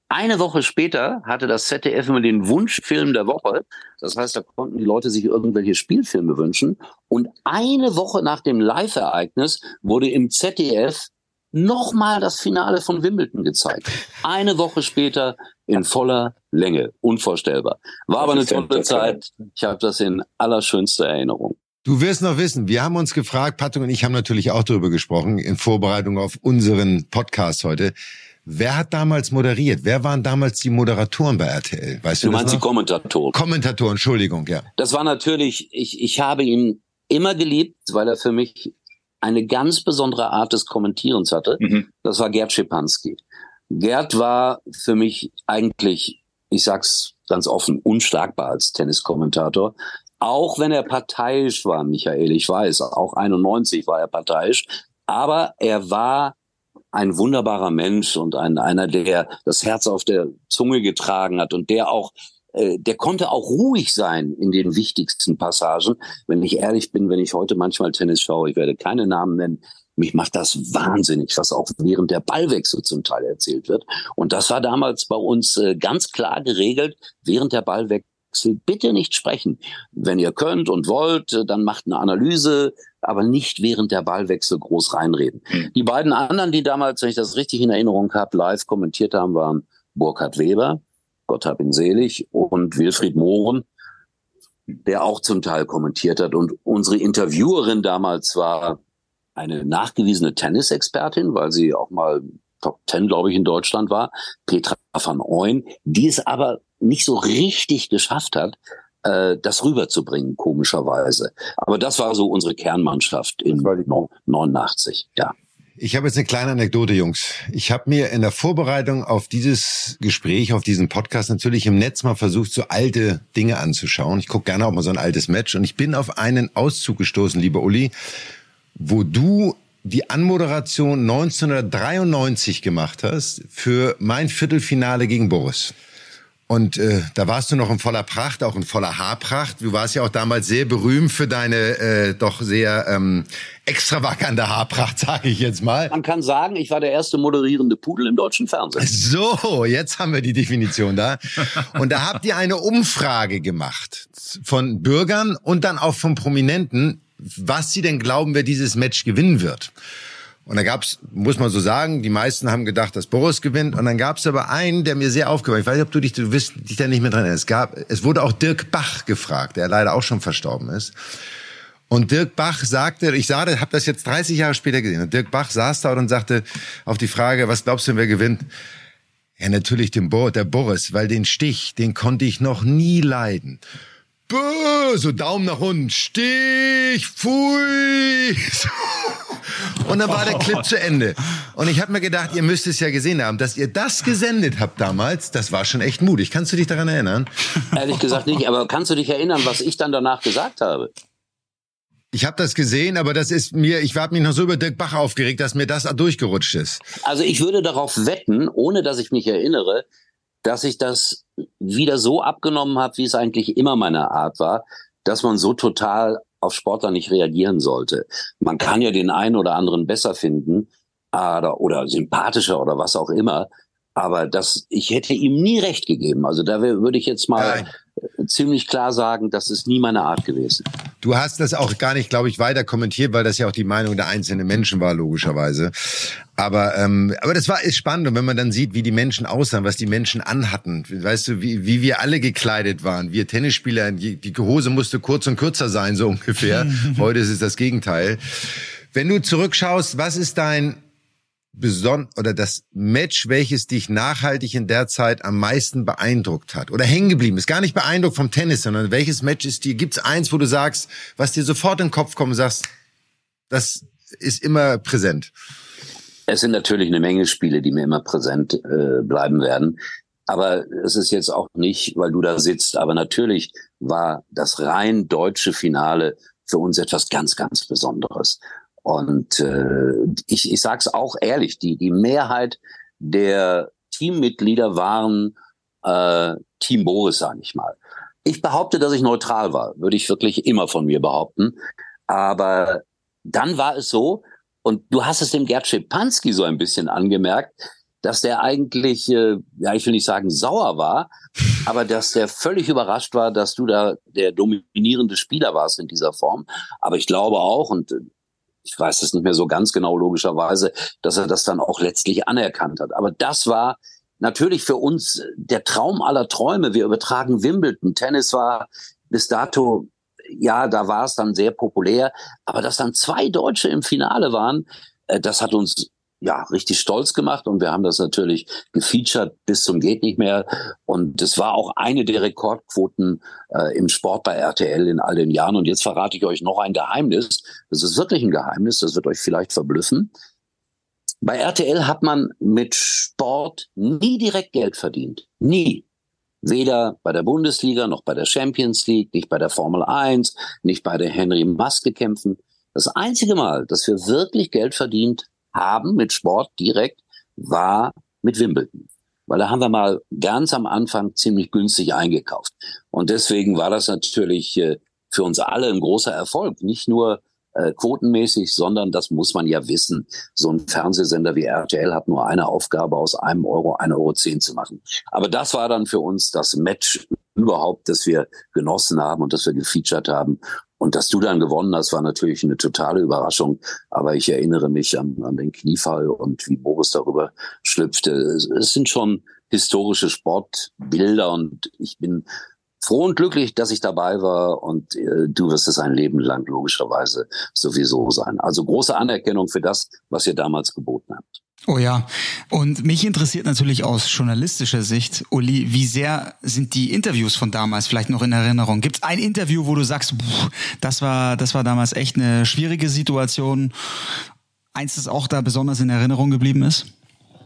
eine Woche später hatte das ZDF immer den Wunschfilm der Woche. Das heißt, da konnten die Leute sich irgendwelche Spielfilme wünschen. Und eine Woche nach dem Live-Ereignis wurde im ZDF nochmal das Finale von Wimbledon gezeigt. Eine Woche später in voller Länge. Unvorstellbar. War aber eine tolle Zeit. Ich habe das in allerschönster Erinnerung. Du wirst noch wissen, wir haben uns gefragt, Patrick und ich haben natürlich auch darüber gesprochen, in Vorbereitung auf unseren Podcast heute. Wer hat damals moderiert? Wer waren damals die Moderatoren bei RTL? Weißt du, du meinst die Kommentatoren? Kommentatoren, Entschuldigung, ja. Das war natürlich, ich, ich habe ihn immer geliebt, weil er für mich eine ganz besondere Art des Kommentierens hatte. Mhm. Das war Gerd Schipanski. Gerd war für mich eigentlich, ich sag's ganz offen, unschlagbar als Tenniskommentator. Auch wenn er parteiisch war, Michael, ich weiß, auch 91 war er parteiisch, aber er war ein wunderbarer Mensch und ein, einer, der das Herz auf der Zunge getragen hat und der auch äh, der konnte auch ruhig sein in den wichtigsten Passagen. Wenn ich ehrlich bin, wenn ich heute manchmal Tennis schaue, ich werde keine Namen nennen, mich macht das wahnsinnig, was auch während der Ballwechsel zum Teil erzählt wird. Und das war damals bei uns äh, ganz klar geregelt, während der Ballwechsel bitte nicht sprechen. Wenn ihr könnt und wollt, äh, dann macht eine Analyse, aber nicht während der Ballwechsel groß reinreden. Mhm. Die beiden anderen, die damals, wenn ich das richtig in Erinnerung habe, live kommentiert haben, waren Burkhard Weber, Gott hab ihn selig, und Wilfried Mohren, der auch zum Teil kommentiert hat. Und unsere Interviewerin damals war eine nachgewiesene Tennisexpertin, weil sie auch mal Top Ten, glaube ich, in Deutschland war, Petra van Ooyen, die es aber nicht so richtig geschafft hat, äh, das rüberzubringen, komischerweise. Aber das war so unsere Kernmannschaft in 89, ja. Ich habe jetzt eine kleine Anekdote, Jungs. Ich habe mir in der Vorbereitung auf dieses Gespräch, auf diesen Podcast natürlich im Netz mal versucht, so alte Dinge anzuschauen. Ich gucke gerne auch mal so ein altes Match und ich bin auf einen Auszug gestoßen, lieber Uli, wo du die Anmoderation 1993 gemacht hast für mein Viertelfinale gegen Boris. Und äh, da warst du noch in voller Pracht, auch in voller Haarpracht. Du warst ja auch damals sehr berühmt für deine äh, doch sehr ähm, extravagante Haarpracht, (laughs) sage ich jetzt mal. Man kann sagen, ich war der erste moderierende Pudel im deutschen Fernsehen. So, jetzt haben wir die Definition da. Und da habt ihr eine Umfrage gemacht von Bürgern und dann auch von Prominenten, was sie denn glauben, wer dieses Match gewinnen wird. Und da gab's, muss man so sagen, die meisten haben gedacht, dass Boris gewinnt. Und dann gab's aber einen, der mir sehr aufgefallen Ich weiß nicht, ob du dich, du wirst dich da nicht mehr dran erinnerst. Es gab, es wurde auch Dirk Bach gefragt, der leider auch schon verstorben ist. Und Dirk Bach sagte, ich sah, habe das jetzt 30 Jahre später gesehen. Und Dirk Bach saß da und sagte auf die Frage, was glaubst du, wer gewinnt? Ja, natürlich den Bo der Boris, weil den Stich, den konnte ich noch nie leiden. Böh, so Daumen nach unten, Stich, pfui. (laughs) Und dann war der Clip zu Ende. Und ich habe mir gedacht, ihr müsst es ja gesehen haben, dass ihr das gesendet habt damals, das war schon echt mutig. Kannst du dich daran erinnern? Ehrlich gesagt nicht, aber kannst du dich erinnern, was ich dann danach gesagt habe? Ich habe das gesehen, aber das ist mir, ich habe mich noch so über Dirk Bach aufgeregt, dass mir das durchgerutscht ist. Also ich würde darauf wetten, ohne dass ich mich erinnere, dass ich das wieder so abgenommen habe, wie es eigentlich immer meine Art war, dass man so total auf Sportler nicht reagieren sollte. Man kann ja den einen oder anderen besser finden oder, oder sympathischer oder was auch immer. Aber das, ich hätte ihm nie recht gegeben. Also da würde ich jetzt mal Nein. Ziemlich klar sagen, das ist nie meine Art gewesen. Du hast das auch gar nicht, glaube ich, weiter kommentiert, weil das ja auch die Meinung der einzelnen Menschen war, logischerweise. Aber, ähm, aber das war ist spannend. Und wenn man dann sieht, wie die Menschen aussahen, was die Menschen anhatten, weißt du, wie, wie wir alle gekleidet waren. Wir Tennisspieler, die, die Hose musste kurz und kürzer sein, so ungefähr. (laughs) Heute ist es das Gegenteil. Wenn du zurückschaust, was ist dein beson oder das Match, welches dich nachhaltig in der Zeit am meisten beeindruckt hat oder hängen geblieben ist? Gar nicht beeindruckt vom Tennis, sondern welches Match ist dir? Gibt's eins, wo du sagst, was dir sofort in den Kopf kommt und sagst, das ist immer präsent? Es sind natürlich eine Menge Spiele, die mir immer präsent äh, bleiben werden. Aber es ist jetzt auch nicht, weil du da sitzt. Aber natürlich war das rein deutsche Finale für uns etwas ganz, ganz Besonderes. Und äh, ich, ich sage es auch ehrlich, die, die Mehrheit der Teammitglieder waren äh, Team Boris, sage ich mal. Ich behaupte, dass ich neutral war, würde ich wirklich immer von mir behaupten. Aber dann war es so, und du hast es dem Gerd Schepanski so ein bisschen angemerkt, dass der eigentlich, äh, ja, ich will nicht sagen sauer war, aber dass der völlig überrascht war, dass du da der dominierende Spieler warst in dieser Form. Aber ich glaube auch, und ich weiß es nicht mehr so ganz genau logischerweise, dass er das dann auch letztlich anerkannt hat. Aber das war natürlich für uns der Traum aller Träume. Wir übertragen Wimbledon. Tennis war bis dato, ja, da war es dann sehr populär. Aber dass dann zwei Deutsche im Finale waren, äh, das hat uns ja, richtig stolz gemacht und wir haben das natürlich gefeatured bis zum geht nicht mehr und es war auch eine der Rekordquoten äh, im Sport bei RTL in all den Jahren und jetzt verrate ich euch noch ein Geheimnis, das ist wirklich ein Geheimnis, das wird euch vielleicht verblüffen. Bei RTL hat man mit Sport nie direkt Geld verdient, nie. Weder bei der Bundesliga noch bei der Champions League, nicht bei der Formel 1, nicht bei der Henry Maske kämpfen. Das einzige Mal, dass wir wirklich Geld verdient haben mit Sport direkt, war mit Wimbledon. Weil da haben wir mal ganz am Anfang ziemlich günstig eingekauft. Und deswegen war das natürlich äh, für uns alle ein großer Erfolg. Nicht nur äh, quotenmäßig, sondern das muss man ja wissen. So ein Fernsehsender wie RTL hat nur eine Aufgabe, aus einem Euro ein Euro zehn zu machen. Aber das war dann für uns das Match überhaupt, das wir genossen haben und das wir gefeatured haben. Und dass du dann gewonnen hast, war natürlich eine totale Überraschung. Aber ich erinnere mich an, an den Kniefall und wie Boris darüber schlüpfte. Es, es sind schon historische Sportbilder und ich bin froh und glücklich, dass ich dabei war und äh, du wirst es ein Leben lang logischerweise sowieso sein. Also große Anerkennung für das, was ihr damals geboten habt. Oh ja. Und mich interessiert natürlich aus journalistischer Sicht, Uli, wie sehr sind die Interviews von damals vielleicht noch in Erinnerung? Gibt es ein Interview, wo du sagst, pff, das war, das war damals echt eine schwierige Situation? Eins, das auch da besonders in Erinnerung geblieben ist?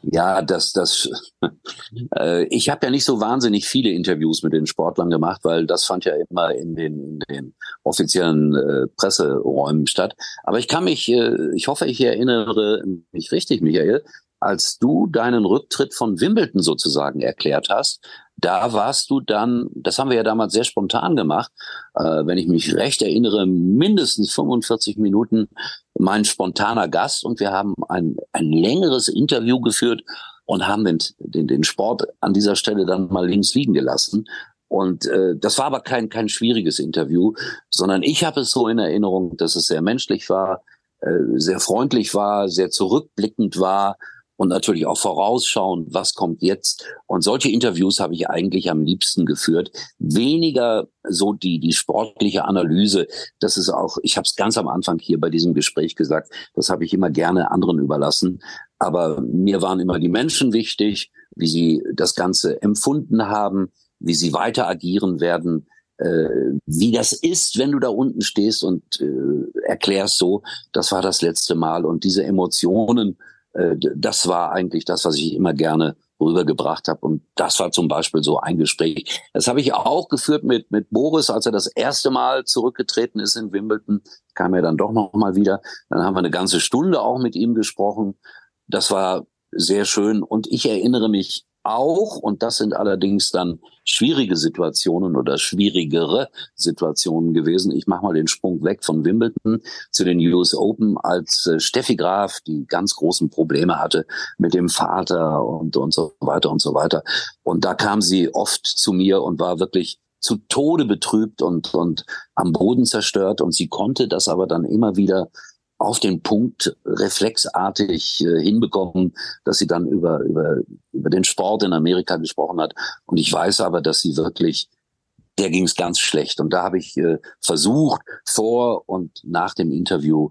Ja, das, das, (laughs) äh, ich habe ja nicht so wahnsinnig viele Interviews mit den Sportlern gemacht, weil das fand ja immer in den, in den offiziellen äh, Presseräumen statt. Aber ich kann mich, äh, ich hoffe, ich erinnere mich richtig, Michael, als du deinen Rücktritt von Wimbledon sozusagen erklärt hast, da warst du dann, das haben wir ja damals sehr spontan gemacht, äh, wenn ich mich recht erinnere, mindestens 45 Minuten mein spontaner Gast und wir haben ein, ein längeres Interview geführt und haben den, den, den Sport an dieser Stelle dann mal links liegen gelassen. Und äh, das war aber kein, kein schwieriges Interview, sondern ich habe es so in Erinnerung, dass es sehr menschlich war, äh, sehr freundlich war, sehr zurückblickend war und natürlich auch vorausschauen, was kommt jetzt. Und solche Interviews habe ich eigentlich am liebsten geführt. Weniger so die, die sportliche Analyse. Das ist auch, ich habe es ganz am Anfang hier bei diesem Gespräch gesagt, das habe ich immer gerne anderen überlassen. Aber mir waren immer die Menschen wichtig, wie sie das Ganze empfunden haben, wie sie weiter agieren werden, äh, wie das ist, wenn du da unten stehst und äh, erklärst so, das war das letzte Mal. Und diese Emotionen, das war eigentlich das, was ich immer gerne rübergebracht habe. Und das war zum Beispiel so ein Gespräch. Das habe ich auch geführt mit, mit Boris, als er das erste Mal zurückgetreten ist in Wimbledon. Kam er dann doch noch mal wieder. Dann haben wir eine ganze Stunde auch mit ihm gesprochen. Das war sehr schön. Und ich erinnere mich auch, und das sind allerdings dann schwierige Situationen oder schwierigere Situationen gewesen. Ich mache mal den Sprung weg von Wimbledon zu den US Open, als äh, Steffi Graf die ganz großen Probleme hatte mit dem Vater und, und so weiter und so weiter. Und da kam sie oft zu mir und war wirklich zu Tode betrübt und, und am Boden zerstört. Und sie konnte das aber dann immer wieder auf den Punkt reflexartig äh, hinbekommen, dass sie dann über, über, über den Sport in Amerika gesprochen hat. Und ich weiß aber, dass sie wirklich, der ging es ganz schlecht. Und da habe ich äh, versucht, vor und nach dem Interview,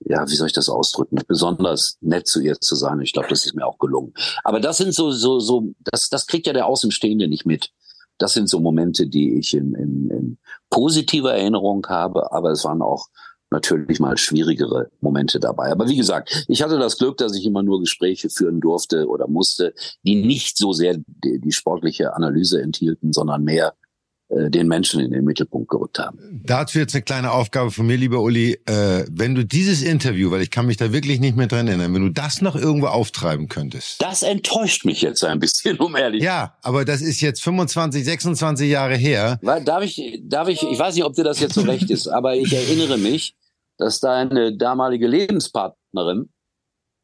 ja, wie soll ich das ausdrücken, besonders nett zu ihr zu sein. Ich glaube, das ist mir auch gelungen. Aber das sind so, so, so, das, das kriegt ja der Außenstehende nicht mit. Das sind so Momente, die ich in, in, in positiver Erinnerung habe, aber es waren auch natürlich mal schwierigere Momente dabei. Aber wie gesagt, ich hatte das Glück, dass ich immer nur Gespräche führen durfte oder musste, die nicht so sehr die, die sportliche Analyse enthielten, sondern mehr den Menschen in den Mittelpunkt gerückt haben. Dazu jetzt eine kleine Aufgabe von mir, lieber Uli. Äh, wenn du dieses Interview, weil ich kann mich da wirklich nicht mehr dran erinnern, wenn du das noch irgendwo auftreiben könntest. Das enttäuscht mich jetzt ein bisschen, um ehrlich. Ja, aber das ist jetzt 25, 26 Jahre her. Darf ich, darf ich, ich weiß nicht, ob dir das jetzt so recht ist, aber ich erinnere mich, dass deine damalige Lebenspartnerin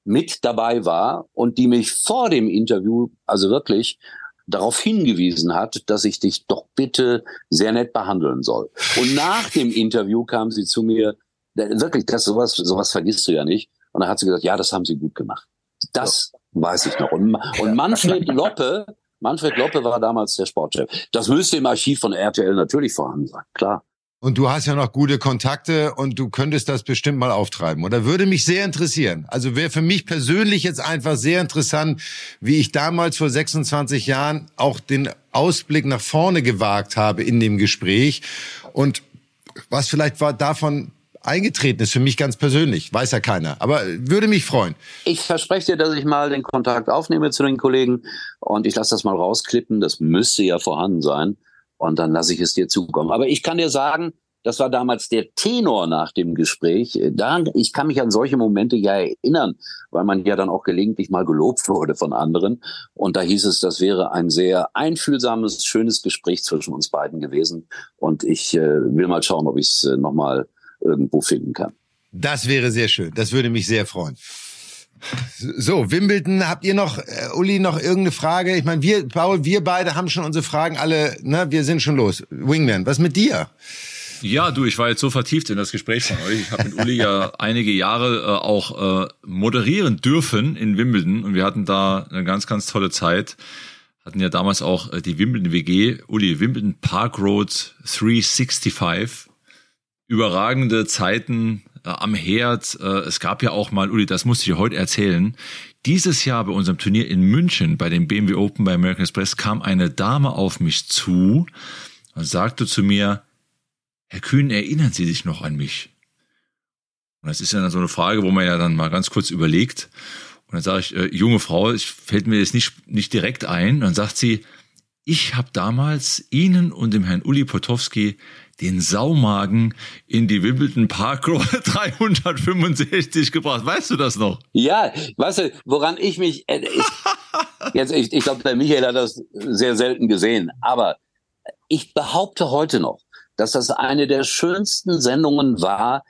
mit dabei war und die mich vor dem Interview, also wirklich darauf hingewiesen hat, dass ich dich doch bitte sehr nett behandeln soll. Und nach dem Interview kam sie zu mir, wirklich, das sowas, sowas vergisst du ja nicht. Und dann hat sie gesagt, ja, das haben sie gut gemacht. Das ja. weiß ich noch. Und, und Manfred Loppe, Manfred Loppe war damals der Sportchef. Das müsste im Archiv von RTL natürlich vorhanden sein, klar. Und du hast ja noch gute Kontakte und du könntest das bestimmt mal auftreiben. Oder würde mich sehr interessieren. Also wäre für mich persönlich jetzt einfach sehr interessant, wie ich damals vor 26 Jahren auch den Ausblick nach vorne gewagt habe in dem Gespräch. Und was vielleicht war davon eingetreten ist für mich ganz persönlich. Weiß ja keiner. Aber würde mich freuen. Ich verspreche dir, dass ich mal den Kontakt aufnehme zu den Kollegen und ich lasse das mal rausklippen. Das müsste ja vorhanden sein und dann lasse ich es dir zukommen. Aber ich kann dir sagen, das war damals der Tenor nach dem Gespräch. Ich kann mich an solche Momente ja erinnern, weil man ja dann auch gelegentlich mal gelobt wurde von anderen. Und da hieß es, das wäre ein sehr einfühlsames, schönes Gespräch zwischen uns beiden gewesen. Und ich äh, will mal schauen, ob ich es äh, nochmal irgendwo finden kann. Das wäre sehr schön. Das würde mich sehr freuen. So, Wimbledon, habt ihr noch, äh, Uli, noch irgendeine Frage? Ich meine, wir, Paul, wir beide haben schon unsere Fragen alle, ne, wir sind schon los. Wingman, was mit dir? Ja, du, ich war jetzt so vertieft in das Gespräch von euch. Ich habe mit Uli ja (laughs) einige Jahre äh, auch äh, moderieren dürfen in Wimbledon und wir hatten da eine ganz, ganz tolle Zeit. Hatten ja damals auch äh, die Wimbledon WG, Uli, Wimbledon Park Road 365. Überragende Zeiten, äh, am Herd. Äh, es gab ja auch mal, Uli, das musste ich heute erzählen. Dieses Jahr bei unserem Turnier in München, bei dem BMW Open bei American Express, kam eine Dame auf mich zu und sagte zu mir, Herr Kühn, erinnern Sie sich noch an mich? Und das ist ja dann so eine Frage, wo man ja dann mal ganz kurz überlegt. Und dann sage ich, äh, junge Frau, ich fällt mir jetzt nicht, nicht direkt ein. Und dann sagt sie, ich habe damals Ihnen und dem Herrn Uli Potowski den Saumagen in die Wimbledon Park Road 365 gebracht. Weißt du das noch? Ja, weißt du, woran ich mich, äh, ich, (laughs) jetzt, ich, ich glaube, der Michael hat das sehr selten gesehen, aber ich behaupte heute noch, dass das eine der schönsten Sendungen war,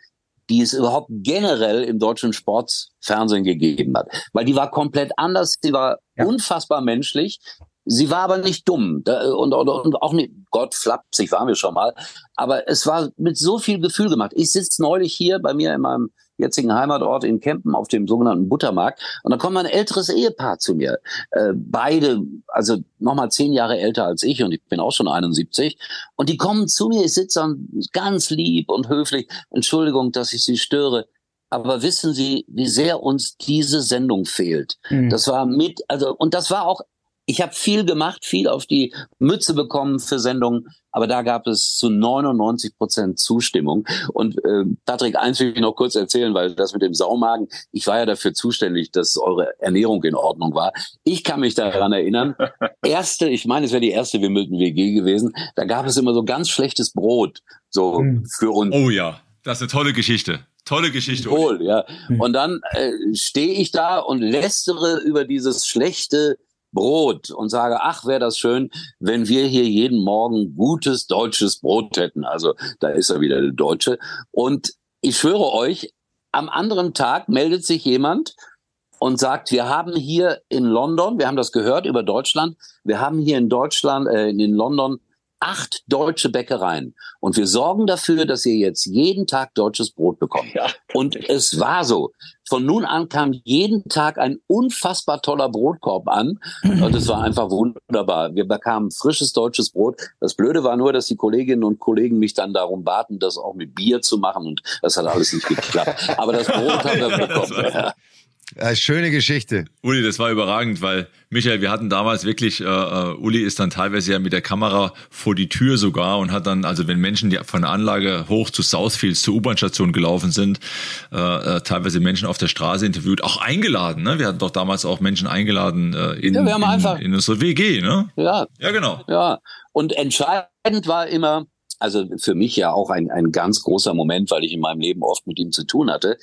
die es überhaupt generell im deutschen Sportfernsehen gegeben hat. Weil die war komplett anders, sie war ja. unfassbar menschlich. Sie war aber nicht dumm und, und, und auch nicht, Gott flapsig waren wir schon mal, aber es war mit so viel Gefühl gemacht. Ich sitze neulich hier bei mir in meinem jetzigen Heimatort in Kempen auf dem sogenannten Buttermarkt und da kommt ein älteres Ehepaar zu mir. Äh, beide, also nochmal zehn Jahre älter als ich und ich bin auch schon 71 und die kommen zu mir, ich sitze dann ganz lieb und höflich, Entschuldigung, dass ich Sie störe, aber wissen Sie, wie sehr uns diese Sendung fehlt? Mhm. Das war mit, also, und das war auch ich habe viel gemacht, viel auf die Mütze bekommen für Sendungen, aber da gab es zu 99 Prozent Zustimmung. Und äh, Patrick, eins will ich noch kurz erzählen, weil das mit dem Saumagen, ich war ja dafür zuständig, dass eure Ernährung in Ordnung war. Ich kann mich daran erinnern, (laughs) erste, ich meine, es wäre die erste Wimbledon WG gewesen, da gab es immer so ganz schlechtes Brot, so mhm. für uns. Oh ja, das ist eine tolle Geschichte. Tolle Geschichte. Wohl, ja. Hm. Und dann äh, stehe ich da und lästere über dieses schlechte Brot und sage, ach, wäre das schön, wenn wir hier jeden Morgen gutes deutsches Brot hätten. Also da ist er wieder der Deutsche. Und ich schwöre euch, am anderen Tag meldet sich jemand und sagt, wir haben hier in London, wir haben das gehört über Deutschland, wir haben hier in Deutschland, äh, in London acht deutsche Bäckereien. Und wir sorgen dafür, dass ihr jetzt jeden Tag deutsches Brot bekommt. Ja. Und es war so. Von nun an kam jeden Tag ein unfassbar toller Brotkorb an. Und es war einfach wunderbar. Wir bekamen frisches deutsches Brot. Das Blöde war nur, dass die Kolleginnen und Kollegen mich dann darum baten, das auch mit Bier zu machen. Und das hat alles nicht geklappt. Aber das Brot haben wir (laughs) bekommen. Ja. Ja, schöne Geschichte. Uli, das war überragend, weil Michael, wir hatten damals wirklich, äh, uh, Uli ist dann teilweise ja mit der Kamera vor die Tür sogar und hat dann, also wenn Menschen die von der Anlage hoch zu Southfields zur U-Bahn-Station gelaufen sind, äh, uh, teilweise Menschen auf der Straße interviewt, auch eingeladen. Ne? Wir hatten doch damals auch Menschen eingeladen äh, in, ja, wir haben in, einfach, in unsere WG. Ne? Ja, ja, genau. Ja, und entscheidend war immer, also für mich ja auch ein, ein ganz großer Moment, weil ich in meinem Leben oft mit ihm zu tun hatte.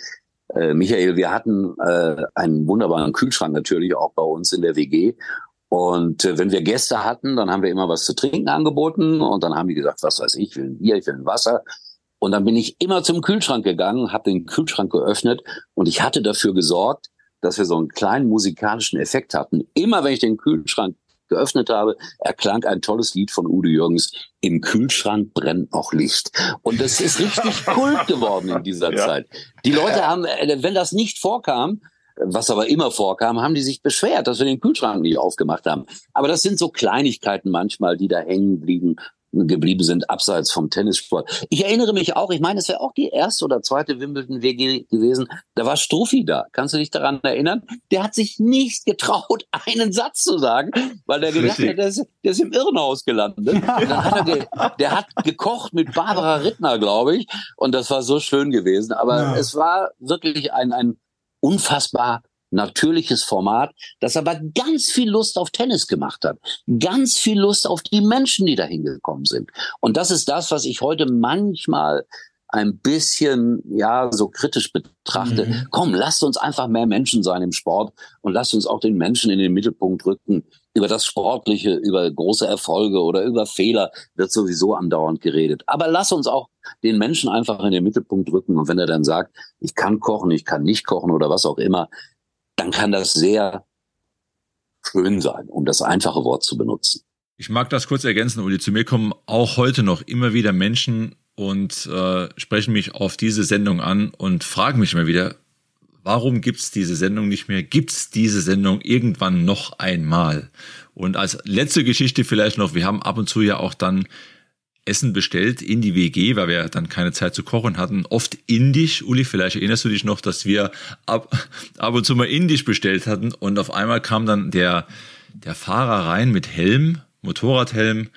Äh, Michael, wir hatten äh, einen wunderbaren Kühlschrank natürlich auch bei uns in der WG. Und äh, wenn wir Gäste hatten, dann haben wir immer was zu trinken angeboten und dann haben die gesagt, was weiß ich, ich will ein Bier, ich will ein Wasser. Und dann bin ich immer zum Kühlschrank gegangen, habe den Kühlschrank geöffnet und ich hatte dafür gesorgt, dass wir so einen kleinen musikalischen Effekt hatten. Immer wenn ich den Kühlschrank geöffnet habe, erklang ein tolles Lied von Udo Jürgens. Im Kühlschrank brennt noch Licht. Und das ist richtig (laughs) Kult geworden in dieser ja. Zeit. Die Leute haben, äh, wenn das nicht vorkam, was aber immer vorkam, haben die sich beschwert, dass wir den Kühlschrank nicht aufgemacht haben. Aber das sind so Kleinigkeiten manchmal, die da hängen blieben geblieben sind, abseits vom Tennissport. Ich erinnere mich auch, ich meine, es wäre auch die erste oder zweite Wimbledon-WG gewesen, da war Strophi da. Kannst du dich daran erinnern? Der hat sich nicht getraut, (laughs) einen Satz zu sagen, weil der gedacht hat, der ist, der ist im Irrenhaus gelandet. Hat ge der hat gekocht mit Barbara Rittner, glaube ich, und das war so schön gewesen. Aber ja. es war wirklich ein, ein unfassbar natürliches Format, das aber ganz viel Lust auf Tennis gemacht hat. Ganz viel Lust auf die Menschen, die da hingekommen sind. Und das ist das, was ich heute manchmal ein bisschen, ja, so kritisch betrachte. Mhm. Komm, lasst uns einfach mehr Menschen sein im Sport und lasst uns auch den Menschen in den Mittelpunkt rücken. Über das Sportliche, über große Erfolge oder über Fehler wird sowieso andauernd geredet. Aber lass uns auch den Menschen einfach in den Mittelpunkt rücken. Und wenn er dann sagt, ich kann kochen, ich kann nicht kochen oder was auch immer, dann kann das sehr schön sein, um das einfache Wort zu benutzen. Ich mag das kurz ergänzen, Uli. Zu mir kommen auch heute noch immer wieder Menschen und äh, sprechen mich auf diese Sendung an und fragen mich immer wieder, warum gibt's diese Sendung nicht mehr? Gibt's diese Sendung irgendwann noch einmal? Und als letzte Geschichte vielleicht noch, wir haben ab und zu ja auch dann Essen bestellt in die WG, weil wir dann keine Zeit zu kochen hatten. Oft indisch. Uli, vielleicht erinnerst du dich noch, dass wir ab, ab und zu mal indisch bestellt hatten und auf einmal kam dann der, der Fahrer rein mit Helm, Motorradhelm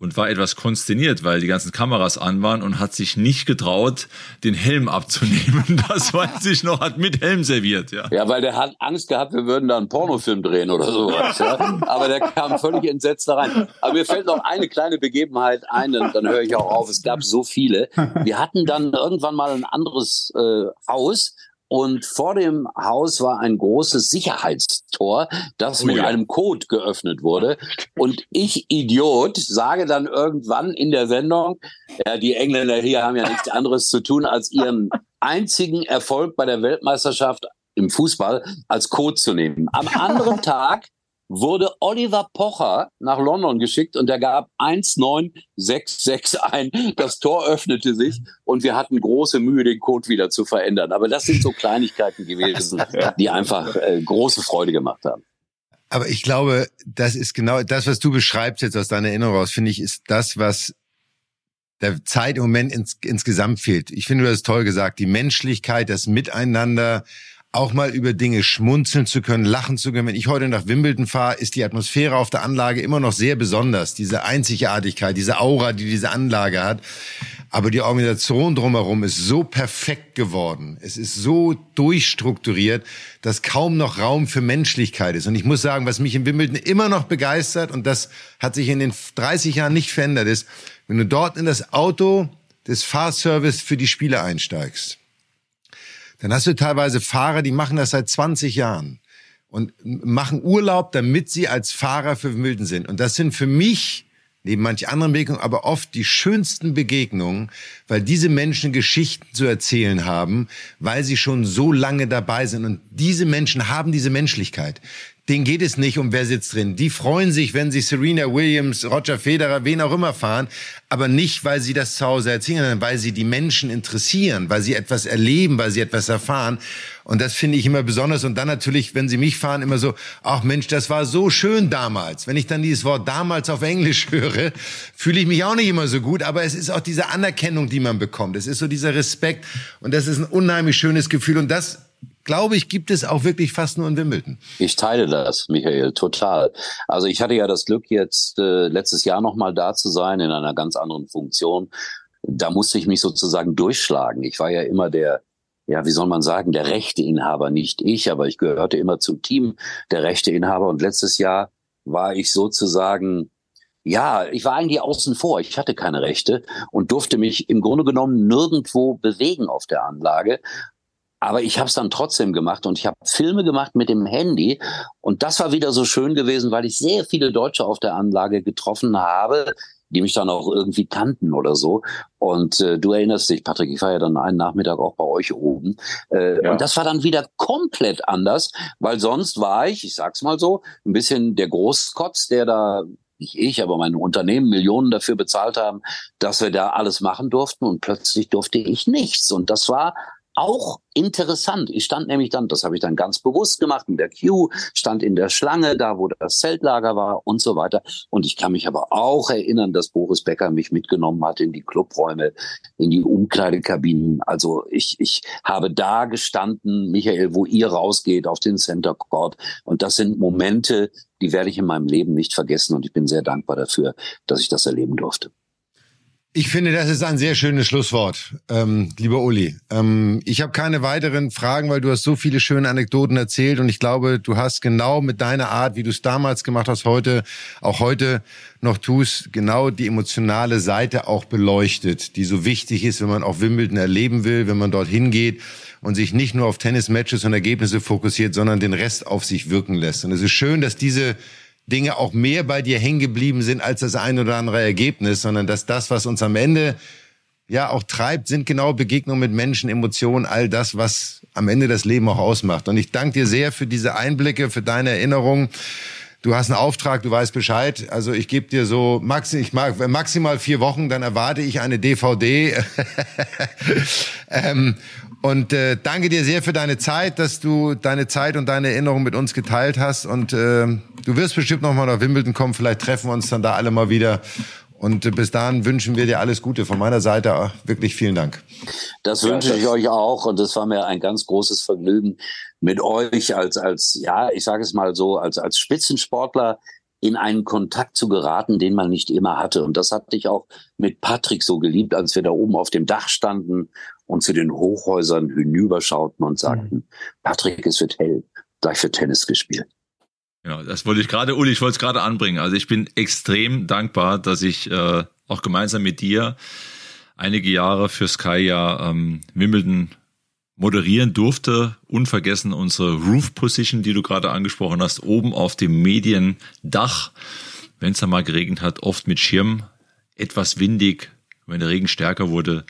und war etwas konsterniert, weil die ganzen Kameras an waren und hat sich nicht getraut, den Helm abzunehmen. (laughs) Das weiß ich noch, hat mit Helm serviert, ja. Ja, weil der hat Angst gehabt, wir würden da einen Pornofilm drehen oder sowas. Ja? (laughs) Aber der kam völlig entsetzt da rein. Aber mir fällt noch eine kleine Begebenheit ein, dann, dann höre ich auch auf. Es gab so viele. Wir hatten dann irgendwann mal ein anderes äh, Haus und vor dem Haus war ein großes Sicherheitstor, das oh, mit ja. einem Code geöffnet wurde. Und ich, Idiot, sage dann irgendwann in der Sendung, ja, die Engländer hier haben ja nichts anderes zu tun, als ihren einzigen Erfolg bei der Weltmeisterschaft im Fußball als Code zu nehmen. Am anderen (laughs) Tag wurde Oliver Pocher nach London geschickt und er gab 19661 ein. Das Tor öffnete sich und wir hatten große Mühe, den Code wieder zu verändern. Aber das sind so Kleinigkeiten gewesen, die einfach äh, große Freude gemacht haben. Aber ich glaube, das ist genau das, was du beschreibst jetzt aus deiner Erinnerung raus, finde ich, ist das, was der Zeit im Moment ins, insgesamt fehlt. Ich finde, du hast toll gesagt, die Menschlichkeit, das Miteinander, auch mal über Dinge schmunzeln zu können, lachen zu können. Wenn ich heute nach Wimbledon fahre, ist die Atmosphäre auf der Anlage immer noch sehr besonders. Diese Einzigartigkeit, diese Aura, die diese Anlage hat. Aber die Organisation drumherum ist so perfekt geworden. Es ist so durchstrukturiert, dass kaum noch Raum für Menschlichkeit ist. Und ich muss sagen, was mich in Wimbledon immer noch begeistert, und das hat sich in den 30 Jahren nicht verändert, ist, wenn du dort in das Auto des Fahrservice für die Spiele einsteigst dann hast du teilweise Fahrer, die machen das seit 20 Jahren. und machen Urlaub, damit sie als Fahrer für Wimbledon sind. Und das sind für mich neben manch anderen Begegnungen, aber oft die schönsten Begegnungen, weil diese Menschen Geschichten zu erzählen haben, weil sie schon so lange dabei sind. Und diese Menschen haben diese Menschlichkeit denen geht es nicht um wer sitzt drin. Die freuen sich, wenn sie Serena Williams, Roger Federer, wen auch immer fahren, aber nicht, weil sie das zu Hause erzählen, sondern weil sie die Menschen interessieren, weil sie etwas erleben, weil sie etwas erfahren. Und das finde ich immer besonders. Und dann natürlich, wenn sie mich fahren, immer so, ach Mensch, das war so schön damals. Wenn ich dann dieses Wort damals auf Englisch (laughs) höre, fühle ich mich auch nicht immer so gut. Aber es ist auch diese Anerkennung, die man bekommt. Es ist so dieser Respekt. Und das ist ein unheimlich schönes Gefühl. Und das glaube ich, gibt es auch wirklich fast nur in Wimbledon. Ich teile das, Michael, total. Also ich hatte ja das Glück, jetzt äh, letztes Jahr nochmal da zu sein in einer ganz anderen Funktion. Da musste ich mich sozusagen durchschlagen. Ich war ja immer der, ja, wie soll man sagen, der Rechteinhaber, nicht ich, aber ich gehörte immer zum Team der Rechteinhaber. Und letztes Jahr war ich sozusagen ja, ich war eigentlich außen vor. Ich hatte keine Rechte und durfte mich im Grunde genommen nirgendwo bewegen auf der Anlage. Aber ich habe es dann trotzdem gemacht und ich habe Filme gemacht mit dem Handy. Und das war wieder so schön gewesen, weil ich sehr viele Deutsche auf der Anlage getroffen habe, die mich dann auch irgendwie kannten oder so. Und äh, du erinnerst dich, Patrick, ich war ja dann einen Nachmittag auch bei euch oben. Äh, ja. Und das war dann wieder komplett anders, weil sonst war ich, ich sag's mal so, ein bisschen der Großkotz, der da nicht ich, aber meine Unternehmen Millionen dafür bezahlt haben, dass wir da alles machen durften und plötzlich durfte ich nichts. Und das war auch interessant. Ich stand nämlich dann, das habe ich dann ganz bewusst gemacht, in der Queue, stand in der Schlange, da wo das Zeltlager war und so weiter. Und ich kann mich aber auch erinnern, dass Boris Becker mich mitgenommen hat in die Clubräume, in die Umkleidekabinen. Also ich, ich habe da gestanden, Michael, wo ihr rausgeht auf den Center Court. Und das sind Momente, die werde ich in meinem Leben nicht vergessen. Und ich bin sehr dankbar dafür, dass ich das erleben durfte. Ich finde, das ist ein sehr schönes Schlusswort, ähm, lieber Uli. Ähm, ich habe keine weiteren Fragen, weil du hast so viele schöne Anekdoten erzählt und ich glaube, du hast genau mit deiner Art, wie du es damals gemacht hast, heute, auch heute noch tust, genau die emotionale Seite auch beleuchtet, die so wichtig ist, wenn man auch Wimbledon erleben will, wenn man dort hingeht und sich nicht nur auf Tennismatches und Ergebnisse fokussiert, sondern den Rest auf sich wirken lässt. Und es ist schön, dass diese Dinge auch mehr bei dir hängen geblieben sind als das ein oder andere Ergebnis, sondern dass das, was uns am Ende ja auch treibt, sind genau Begegnungen mit Menschen, Emotionen, all das, was am Ende das Leben auch ausmacht. Und ich danke dir sehr für diese Einblicke, für deine Erinnerungen. Du hast einen Auftrag, du weißt Bescheid. Also ich gebe dir so maxi, ich mag, maximal vier Wochen, dann erwarte ich eine DVD. (laughs) ähm, und äh, danke dir sehr für deine Zeit, dass du deine Zeit und deine Erinnerungen mit uns geteilt hast. Und äh, du wirst bestimmt noch mal nach Wimbledon kommen. Vielleicht treffen wir uns dann da alle mal wieder. Und äh, bis dahin wünschen wir dir alles Gute. Von meiner Seite wirklich vielen Dank. Das wünsche ich euch auch. Und es war mir ein ganz großes Vergnügen, mit euch als, als ja, ich sage es mal so, als, als Spitzensportler in einen Kontakt zu geraten, den man nicht immer hatte. Und das hatte ich auch mit Patrick so geliebt, als wir da oben auf dem Dach standen und zu den Hochhäusern hinüberschauten und sagten, mhm. Patrick, es wird hell, gleich wird Tennis gespielt. Ja, das wollte ich gerade, Uli, ich wollte es gerade anbringen. Also ich bin extrem dankbar, dass ich äh, auch gemeinsam mit dir einige Jahre für Sky ja ähm, Wimbledon moderieren durfte. Unvergessen unsere Roof Position, die du gerade angesprochen hast, oben auf dem Mediendach. Wenn es da mal geregnet hat, oft mit Schirm, etwas windig. Wenn der Regen stärker wurde,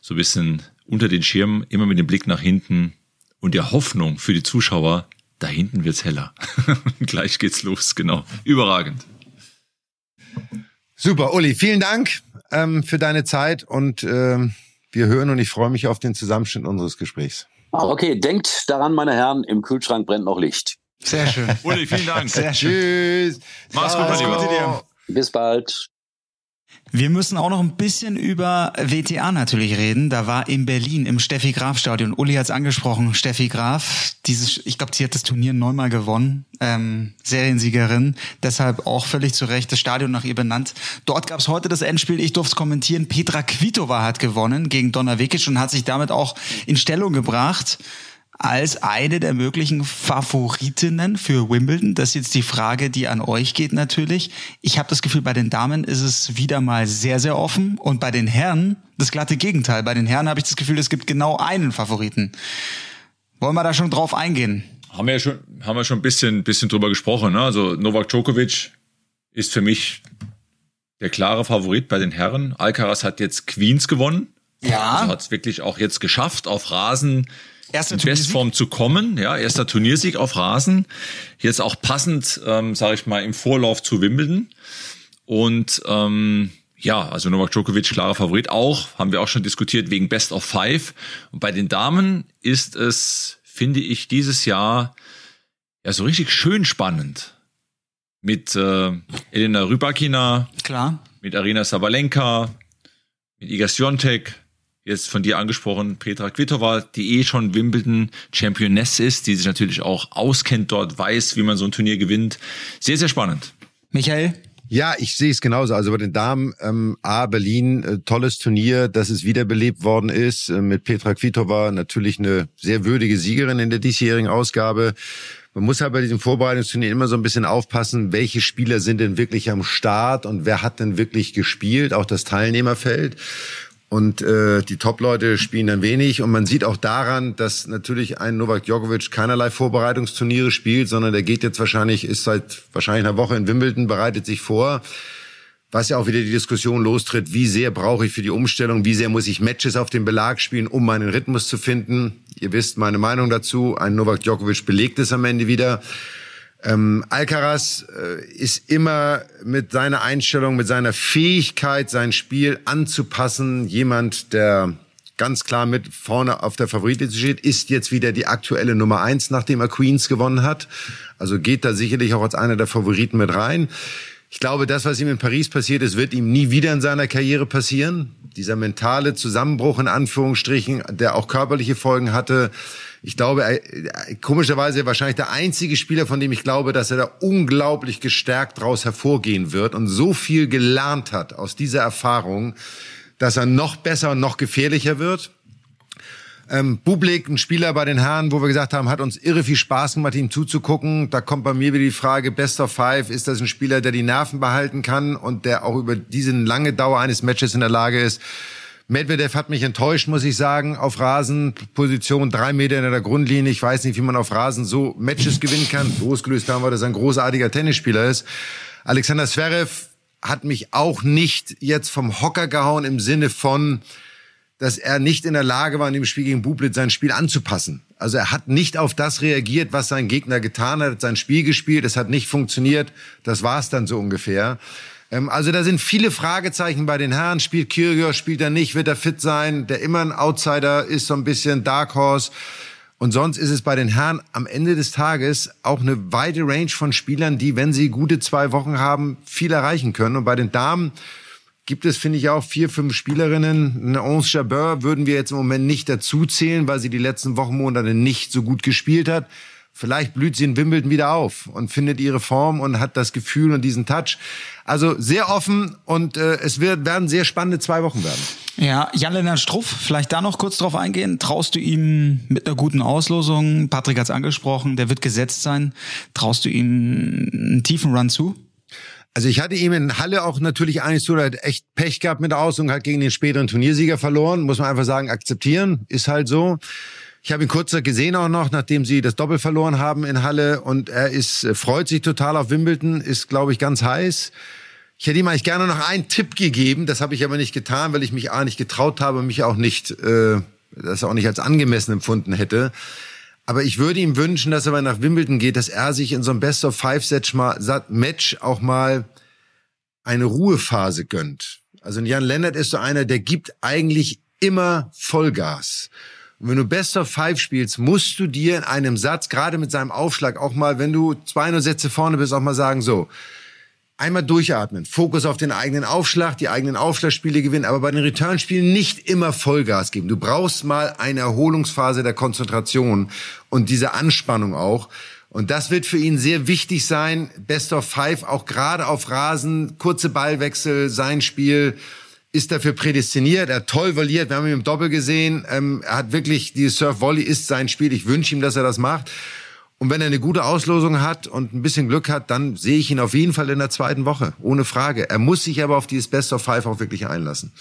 so ein bisschen unter den Schirmen, immer mit dem Blick nach hinten und der Hoffnung für die Zuschauer, da hinten wird's heller. (laughs) Gleich geht's los, genau. Überragend. Super, Uli, vielen Dank ähm, für deine Zeit und ähm, wir hören und ich freue mich auf den Zusammenschnitt unseres Gesprächs. Ah, okay, denkt daran, meine Herren, im Kühlschrank brennt noch Licht. Sehr schön. Uli, vielen Dank. Sehr schön. Tschüss. Mach's gut, mein Lieber. Bis bald. Wir müssen auch noch ein bisschen über WTA natürlich reden. Da war in Berlin im Steffi Graf Stadion. Uli hat es angesprochen. Steffi Graf, dieses, ich glaube, sie hat das Turnier neunmal gewonnen. Ähm, Seriensiegerin. Deshalb auch völlig zu Recht das Stadion nach ihr benannt. Dort gab es heute das Endspiel. Ich durfte es kommentieren. Petra Kvitova hat gewonnen gegen Donna Vekic und hat sich damit auch in Stellung gebracht als eine der möglichen Favoritinnen für Wimbledon. Das ist jetzt die Frage, die an euch geht natürlich. Ich habe das Gefühl, bei den Damen ist es wieder mal sehr, sehr offen und bei den Herren das glatte Gegenteil. Bei den Herren habe ich das Gefühl, es gibt genau einen Favoriten. Wollen wir da schon drauf eingehen? Haben wir ja schon, haben wir schon ein bisschen, bisschen drüber gesprochen. Ne? Also Novak Djokovic ist für mich der klare Favorit bei den Herren. Alcaraz hat jetzt Queens gewonnen. Ja. Also hat es wirklich auch jetzt geschafft, auf Rasen Erster in Bestform zu kommen. Ja, erster Turniersieg auf Rasen. Jetzt auch passend, ähm, sage ich mal, im Vorlauf zu Wimbledon. Und ähm, ja, also Novak Djokovic klarer Favorit auch, haben wir auch schon diskutiert wegen Best of Five. Und bei den Damen ist es, finde ich, dieses Jahr ja so richtig schön spannend. Mit äh, Elena Rybakina, klar, mit Arina Sabalenka, mit Iga Swiatek, jetzt von dir angesprochen, Petra Kvitova, die eh schon Wimbledon Championess ist, die sich natürlich auch auskennt dort, weiß, wie man so ein Turnier gewinnt. Sehr, sehr spannend. Michael? Ja, ich sehe es genauso. Also bei den Damen, ähm, A, Berlin, äh, tolles Turnier, dass es wiederbelebt worden ist. Äh, mit Petra Kvitova natürlich eine sehr würdige Siegerin in der diesjährigen Ausgabe. Man muss halt bei diesem Vorbereitungsturnier immer so ein bisschen aufpassen, welche Spieler sind denn wirklich am Start und wer hat denn wirklich gespielt, auch das Teilnehmerfeld. Und äh, die Top-Leute spielen dann wenig. Und man sieht auch daran, dass natürlich ein Novak Djokovic keinerlei Vorbereitungsturniere spielt, sondern der geht jetzt wahrscheinlich, ist seit wahrscheinlich einer Woche in Wimbledon, bereitet sich vor. Was ja auch wieder die Diskussion lostritt, wie sehr brauche ich für die Umstellung, wie sehr muss ich Matches auf dem Belag spielen, um meinen Rhythmus zu finden. Ihr wisst meine Meinung dazu. Ein Novak Djokovic belegt es am Ende wieder. Ähm, Alcaraz äh, ist immer mit seiner Einstellung, mit seiner Fähigkeit, sein Spiel anzupassen, jemand, der ganz klar mit vorne auf der Favoritliste steht, ist jetzt wieder die aktuelle Nummer eins, nachdem er Queens gewonnen hat. Also geht da sicherlich auch als einer der Favoriten mit rein. Ich glaube, das, was ihm in Paris passiert ist, wird ihm nie wieder in seiner Karriere passieren. Dieser mentale Zusammenbruch in Anführungsstrichen, der auch körperliche Folgen hatte, ich glaube, er, komischerweise wahrscheinlich der einzige Spieler, von dem ich glaube, dass er da unglaublich gestärkt daraus hervorgehen wird und so viel gelernt hat aus dieser Erfahrung, dass er noch besser und noch gefährlicher wird. Ähm, Bublik, ein Spieler bei den Herren, wo wir gesagt haben, hat uns irre viel Spaß gemacht, ihm zuzugucken. Da kommt bei mir wieder die Frage, Best of Five, ist das ein Spieler, der die Nerven behalten kann und der auch über diese lange Dauer eines Matches in der Lage ist, Medvedev hat mich enttäuscht, muss ich sagen, auf Rasen, Position drei Meter in der Grundlinie. Ich weiß nicht, wie man auf Rasen so Matches gewinnen kann. Losgelöst haben wir, dass er ein großartiger Tennisspieler ist. Alexander Zverev hat mich auch nicht jetzt vom Hocker gehauen im Sinne von, dass er nicht in der Lage war, in dem Spiel gegen Bublit sein Spiel anzupassen. Also er hat nicht auf das reagiert, was sein Gegner getan hat, sein Spiel gespielt, es hat nicht funktioniert, das war es dann so ungefähr. Ähm, also da sind viele Fragezeichen bei den Herren. Spielt Kyrgios, spielt er nicht, wird er fit sein? Der immer ein Outsider ist so ein bisschen Dark Horse. Und sonst ist es bei den Herren am Ende des Tages auch eine weite Range von Spielern, die, wenn sie gute zwei Wochen haben, viel erreichen können. Und bei den Damen gibt es, finde ich, auch vier, fünf Spielerinnen. Eine Onze Jabeur würden wir jetzt im Moment nicht dazu zählen, weil sie die letzten Wochen, Monate nicht so gut gespielt hat. Vielleicht blüht sie in Wimbledon wieder auf und findet ihre Form und hat das Gefühl und diesen Touch. Also sehr offen und äh, es wird, werden sehr spannende zwei Wochen werden. Ja, Jan-Lennart Struff, vielleicht da noch kurz drauf eingehen. Traust du ihm mit einer guten Auslosung, Patrick hat es angesprochen, der wird gesetzt sein, traust du ihm einen tiefen Run zu? Also ich hatte ihm in Halle auch natürlich eigentlich so hat echt Pech gehabt mit der Auslosung, hat gegen den späteren Turniersieger verloren, muss man einfach sagen, akzeptieren, ist halt so. Ich habe ihn kurz gesehen auch noch, nachdem sie das Doppel verloren haben in Halle und er ist äh, freut sich total auf Wimbledon, ist glaube ich ganz heiß. Ich hätte ihm eigentlich gerne noch einen Tipp gegeben, das habe ich aber nicht getan, weil ich mich A nicht getraut habe, mich auch nicht äh, das auch nicht als angemessen empfunden hätte. Aber ich würde ihm wünschen, dass er mal nach Wimbledon geht, dass er sich in so einem Best of Five Match auch mal eine Ruhephase gönnt. Also Jan Lennart ist so einer, der gibt eigentlich immer Vollgas. Und wenn du Best of Five spielst, musst du dir in einem Satz, gerade mit seinem Aufschlag, auch mal, wenn du zwei nur Sätze vorne bist, auch mal sagen, so, einmal durchatmen, Fokus auf den eigenen Aufschlag, die eigenen Aufschlagspiele gewinnen, aber bei den Returnspielen nicht immer Vollgas geben. Du brauchst mal eine Erholungsphase der Konzentration und diese Anspannung auch. Und das wird für ihn sehr wichtig sein. Best of Five, auch gerade auf Rasen, kurze Ballwechsel, sein Spiel ist dafür prädestiniert. Er hat toll voliert. Wir haben ihn im Doppel gesehen. Ähm, er hat wirklich, die Surf-Volley ist sein Spiel. Ich wünsche ihm, dass er das macht. Und wenn er eine gute Auslosung hat und ein bisschen Glück hat, dann sehe ich ihn auf jeden Fall in der zweiten Woche. Ohne Frage. Er muss sich aber auf dieses Best of Five auch wirklich einlassen.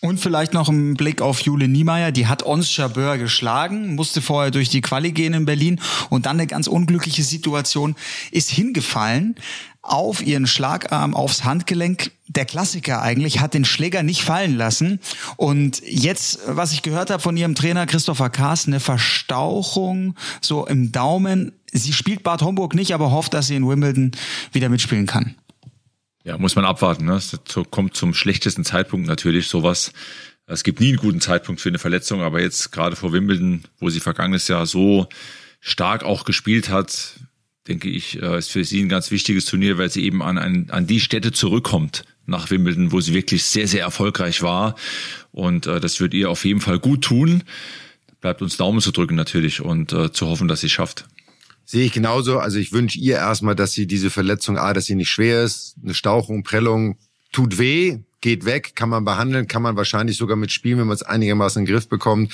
Und vielleicht noch ein Blick auf Jule Niemeyer. Die hat Ons Jabeur geschlagen, musste vorher durch die Quali gehen in Berlin und dann eine ganz unglückliche Situation, ist hingefallen auf ihren Schlagarm, aufs Handgelenk. Der Klassiker eigentlich hat den Schläger nicht fallen lassen. Und jetzt, was ich gehört habe von ihrem Trainer Christopher Kaas, eine Verstauchung so im Daumen. Sie spielt Bad Homburg nicht, aber hofft, dass sie in Wimbledon wieder mitspielen kann. Ja, muss man abwarten. Ne? Es kommt zum schlechtesten Zeitpunkt natürlich sowas. Es gibt nie einen guten Zeitpunkt für eine Verletzung, aber jetzt gerade vor Wimbledon, wo sie vergangenes Jahr so stark auch gespielt hat, denke ich, äh, ist für sie ein ganz wichtiges Turnier, weil sie eben an, an, an die Städte zurückkommt nach Wimbledon, wo sie wirklich sehr, sehr erfolgreich war. Und äh, das wird ihr auf jeden Fall gut tun. Bleibt uns Daumen zu drücken natürlich und äh, zu hoffen, dass sie es schafft. Sehe ich genauso. Also ich wünsche ihr erstmal, dass sie diese Verletzung, A, dass sie nicht schwer ist, eine Stauchung, Prellung, tut weh, geht weg, kann man behandeln, kann man wahrscheinlich sogar mitspielen, wenn man es einigermaßen in den Griff bekommt.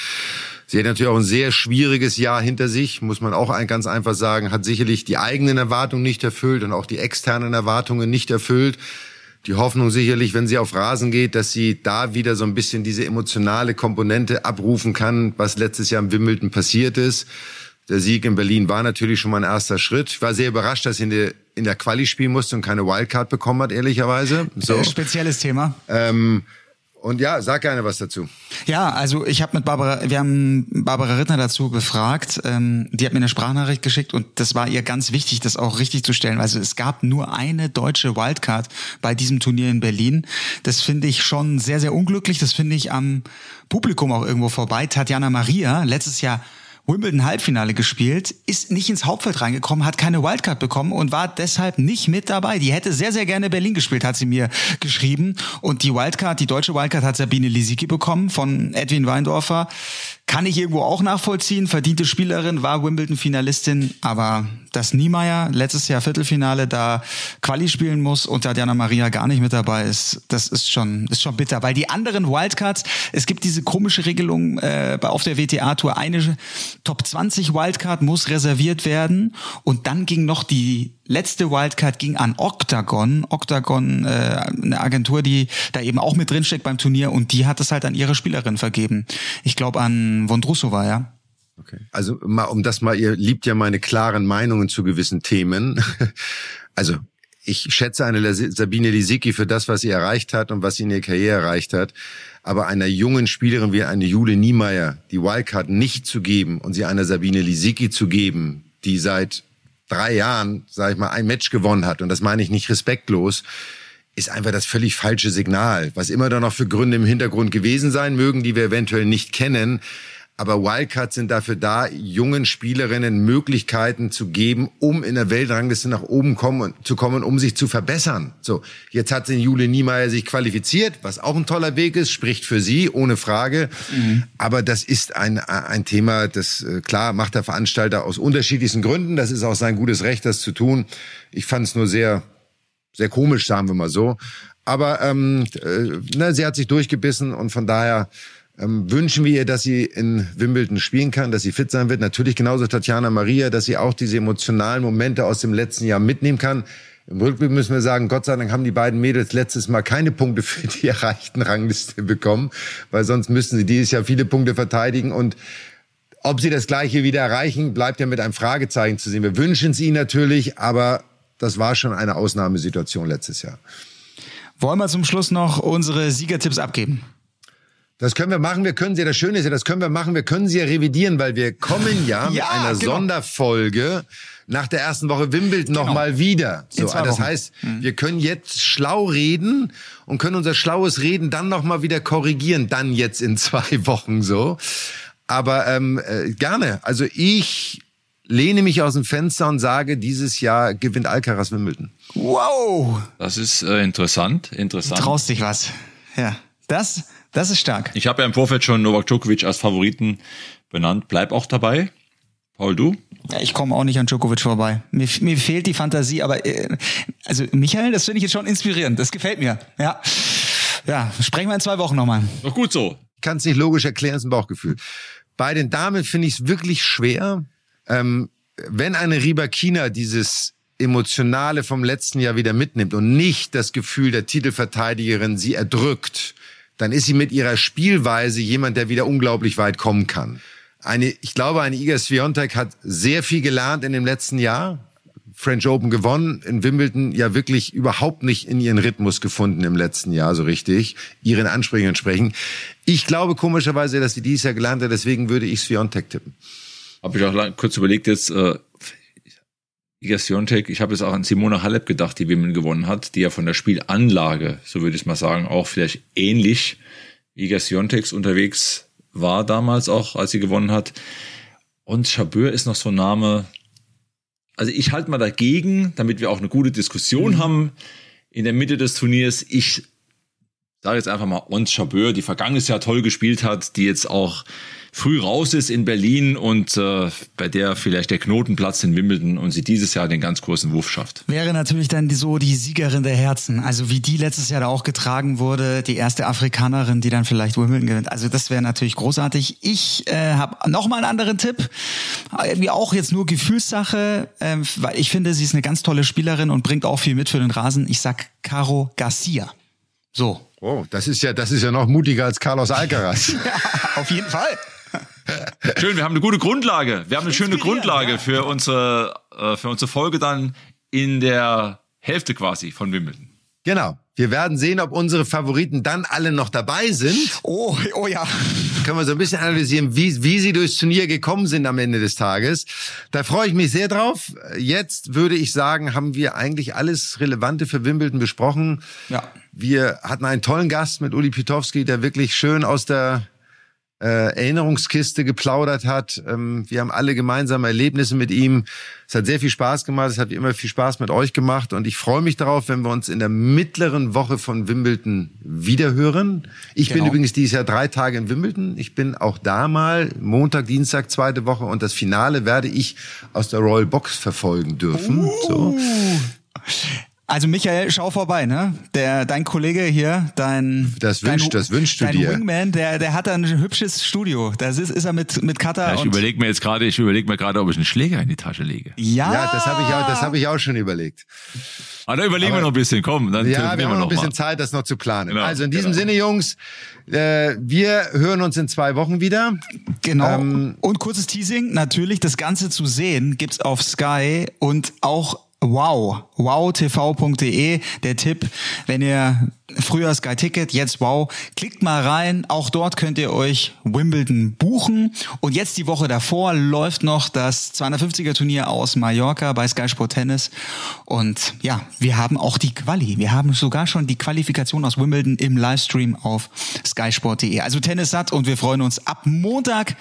Sie hat natürlich auch ein sehr schwieriges Jahr hinter sich, muss man auch ganz einfach sagen, hat sicherlich die eigenen Erwartungen nicht erfüllt und auch die externen Erwartungen nicht erfüllt. Die Hoffnung sicherlich, wenn sie auf Rasen geht, dass sie da wieder so ein bisschen diese emotionale Komponente abrufen kann, was letztes Jahr im Wimbledon passiert ist. Der Sieg in Berlin war natürlich schon mal ein erster Schritt. Ich war sehr überrascht, dass sie in der, in der Quali spielen musste und keine Wildcard bekommen hat, ehrlicherweise. So. Spezielles Thema. Ähm, und ja, sag gerne was dazu. Ja, also ich habe mit Barbara, wir haben Barbara Rittner dazu befragt. Ähm, die hat mir eine Sprachnachricht geschickt und das war ihr ganz wichtig, das auch richtig zu stellen. Also es gab nur eine deutsche Wildcard bei diesem Turnier in Berlin. Das finde ich schon sehr, sehr unglücklich. Das finde ich am Publikum auch irgendwo vorbei. Tatjana Maria, letztes Jahr Wimbledon Halbfinale gespielt, ist nicht ins Hauptfeld reingekommen, hat keine Wildcard bekommen und war deshalb nicht mit dabei. Die hätte sehr, sehr gerne Berlin gespielt, hat sie mir geschrieben. Und die Wildcard, die deutsche Wildcard hat Sabine Lisicki bekommen von Edwin Weindorfer. Kann ich irgendwo auch nachvollziehen. Verdiente Spielerin, war Wimbledon-Finalistin, aber dass Niemeyer letztes Jahr Viertelfinale da Quali spielen muss und da Diana Maria gar nicht mit dabei ist, das ist schon, ist schon bitter. Weil die anderen Wildcards, es gibt diese komische Regelung äh, auf der WTA-Tour, eine Top 20 Wildcard muss reserviert werden und dann ging noch die letzte Wildcard ging an Octagon. Octagon, äh, eine Agentur, die da eben auch mit drinsteckt beim Turnier und die hat es halt an ihre Spielerin vergeben. Ich glaube an Vondrusova, ja. Okay. Also mal, um das mal, ihr liebt ja meine klaren Meinungen zu gewissen Themen. (laughs) Also ich schätze eine Sabine Lisicki für das, was sie erreicht hat und was sie in ihrer Karriere erreicht hat. Aber einer jungen Spielerin wie eine Jule Niemeyer die Wildcard nicht zu geben und sie einer Sabine Lisicki zu geben, die seit drei Jahren, sage ich mal, ein Match gewonnen hat, und das meine ich nicht respektlos, ist einfach das völlig falsche Signal. Was immer da noch für Gründe im Hintergrund gewesen sein mögen, die wir eventuell nicht kennen. Aber Wildcards sind dafür da, jungen Spielerinnen Möglichkeiten zu geben, um in der Weltrangliste nach oben kommen, zu kommen, um sich zu verbessern. So, jetzt hat sie Jule Niemeyer sich qualifiziert, was auch ein toller Weg ist, spricht für sie, ohne Frage. Mhm. Aber das ist ein, ein Thema, das äh, klar macht der Veranstalter aus unterschiedlichsten Gründen. Das ist auch sein gutes Recht, das zu tun. Ich fand es nur sehr, sehr komisch, sagen wir mal so. Aber ähm, äh, na, sie hat sich durchgebissen und von daher ähm, wünschen wir ihr, dass sie in Wimbledon spielen kann, dass sie fit sein wird. Natürlich genauso Tatjana Maria, dass sie auch diese emotionalen Momente aus dem letzten Jahr mitnehmen kann. Im Rückblick müssen wir sagen, Gott sei Dank haben die beiden Mädels letztes Mal keine Punkte für die erreichten Rangliste bekommen, weil sonst müssten sie dieses Jahr viele Punkte verteidigen und ob sie das Gleiche wieder erreichen, bleibt ja mit einem Fragezeichen zu sehen. Wir wünschen es ihnen natürlich, aber das war schon eine Ausnahmesituation letztes Jahr. Wollen wir zum Schluss noch unsere Siegertipps abgeben? Das können wir machen. Wir können sie, das Schöne ist ja, das können wir machen. Wir können sie ja revidieren, weil wir kommen ja, (laughs) ja mit einer genau. Sonderfolge nach der ersten Woche Wimbledon genau. nochmal wieder. So, das heißt, mhm. wir können jetzt schlau reden und können unser schlaues Reden dann nochmal wieder korrigieren, dann jetzt in (laughs) zwei Wochen so. Aber ähm, äh, gerne. Also ich lehne mich aus dem Fenster und sage, dieses Jahr gewinnt Alcaraz Wimbledon. Wow! Das ist äh, interessant, interessant. Du traust dich was. Ja, das das ist stark. Ich habe ja im Vorfeld schon Novak Djokovic als Favoriten benannt. Bleib auch dabei. Paul, du? Ja, ich komme auch nicht an Djokovic vorbei. Mir, mir fehlt die Fantasie, aber äh, also Michael, das finde ich jetzt schon inspirierend. Das gefällt mir. Ja, ja, sprechen wir in zwei Wochen nochmal. Doch gut so. Ich kann es nicht logisch erklären, es ist ein Bauchgefühl. Bei den Damen finde ich es wirklich schwer. Ähm, wenn eine Ribakina dieses Emotionale vom letzten Jahr wieder mitnimmt und nicht das Gefühl der Titelverteidigerin sie erdrückt, dann ist sie mit ihrer Spielweise jemand, der wieder unglaublich weit kommen kann. Eine, ich glaube, eine Iga Swiatek hat sehr viel gelernt in dem letzten Jahr. French Open gewonnen, in Wimbledon ja wirklich überhaupt nicht in ihren Rhythmus gefunden im letzten Jahr so richtig, ihren Ansprüchen entsprechen. Ich glaube komischerweise, dass sie dieses Jahr gelernt hat, deswegen würde ich Swiatek tippen. Habe ich auch lang, kurz überlegt jetzt, äh, Swiatek, ich habe jetzt auch an Simona Halep gedacht, die Wimbledon gewonnen hat, die ja von der Spielanlage, so würde ich mal sagen, auch vielleicht ähnlich Iga Swiateks unterwegs war damals auch, als sie gewonnen hat. Und Chabeur ist noch so ein Name, also ich halte mal dagegen, damit wir auch eine gute Diskussion mhm. haben in der Mitte des Turniers. Ich sage jetzt einfach mal Ons Chabeur, die vergangenes Jahr toll gespielt hat, die jetzt auch früh raus ist in Berlin und äh, bei der vielleicht der Knoten platzt in Wimbledon und sie dieses Jahr den ganz großen Wurf schafft. Wäre natürlich dann so die Siegerin der Herzen. Also wie die letztes Jahr da auch getragen wurde, die erste Afrikanerin, die dann vielleicht Wimbledon gewinnt. Also das wäre natürlich großartig. Ich äh, habe noch mal einen anderen Tipp. Wie auch jetzt nur Gefühlssache, äh, weil ich finde, sie ist eine ganz tolle Spielerin und bringt auch viel mit für den Rasen. Ich sag Caro Garcia. So. Oh, das ist ja, das ist ja noch mutiger als Carlos Alcaraz. (laughs) ja, auf jeden Fall. Schön, wir haben eine gute Grundlage. Wir haben eine schöne Grundlage ja. für unsere, äh, für unsere Folge dann in der Hälfte quasi von Wimbledon. Genau. Wir werden sehen, ob unsere Favoriten dann alle noch dabei sind. Oh, oh ja. Können wir so ein bisschen analysieren, wie, wie sie durchs Turnier gekommen sind am Ende des Tages. Da freue ich mich sehr drauf. Jetzt würde ich sagen, haben wir eigentlich alles Relevante für Wimbledon besprochen. Ja. Wir hatten einen tollen Gast mit Uli Pitowski, der wirklich schön aus der äh, Erinnerungskiste geplaudert hat. Ähm, wir haben alle gemeinsame Erlebnisse mit ihm. Es hat sehr viel Spaß gemacht. Es hat wie immer viel Spaß mit euch gemacht. Und ich freue mich darauf, wenn wir uns in der mittleren Woche von Wimbledon wiederhören. Ich genau. bin übrigens dieses Jahr drei Tage in Wimbledon. Ich bin auch da mal Montag, Dienstag, zweite Woche. Und das Finale werde ich aus der Royal Box verfolgen dürfen. Uh. So. Also Michael, schau vorbei, ne? Der dein Kollege hier, dein das wünscht, dein, das wünschst du dein dir. Wingman, der der hat ein hübsches Studio. Da ist, ist er mit mit Cutter. Ja, ich überlege mir jetzt gerade, ich überlege mir gerade, ob ich einen Schläger in die Tasche lege. Ja, ja das habe ich auch, das habe ich auch schon überlegt. Aber ah, da überlegen Aber, wir noch ein bisschen, komm, dann ja, wir haben noch ein bisschen mal. Zeit, das noch zu planen. Genau, also in diesem genau. Sinne, Jungs, äh, wir hören uns in zwei Wochen wieder. Genau. Ähm, und kurzes Teasing, natürlich, das Ganze zu sehen gibt's auf Sky und auch Wow, wowtv.de, der Tipp, wenn ihr früher Sky Ticket, jetzt Wow, klickt mal rein, auch dort könnt ihr euch Wimbledon buchen. Und jetzt die Woche davor läuft noch das 250er Turnier aus Mallorca bei Sky Sport Tennis. Und ja, wir haben auch die Quali, wir haben sogar schon die Qualifikation aus Wimbledon im Livestream auf skysport.de. Also Tennis satt und wir freuen uns. Ab Montag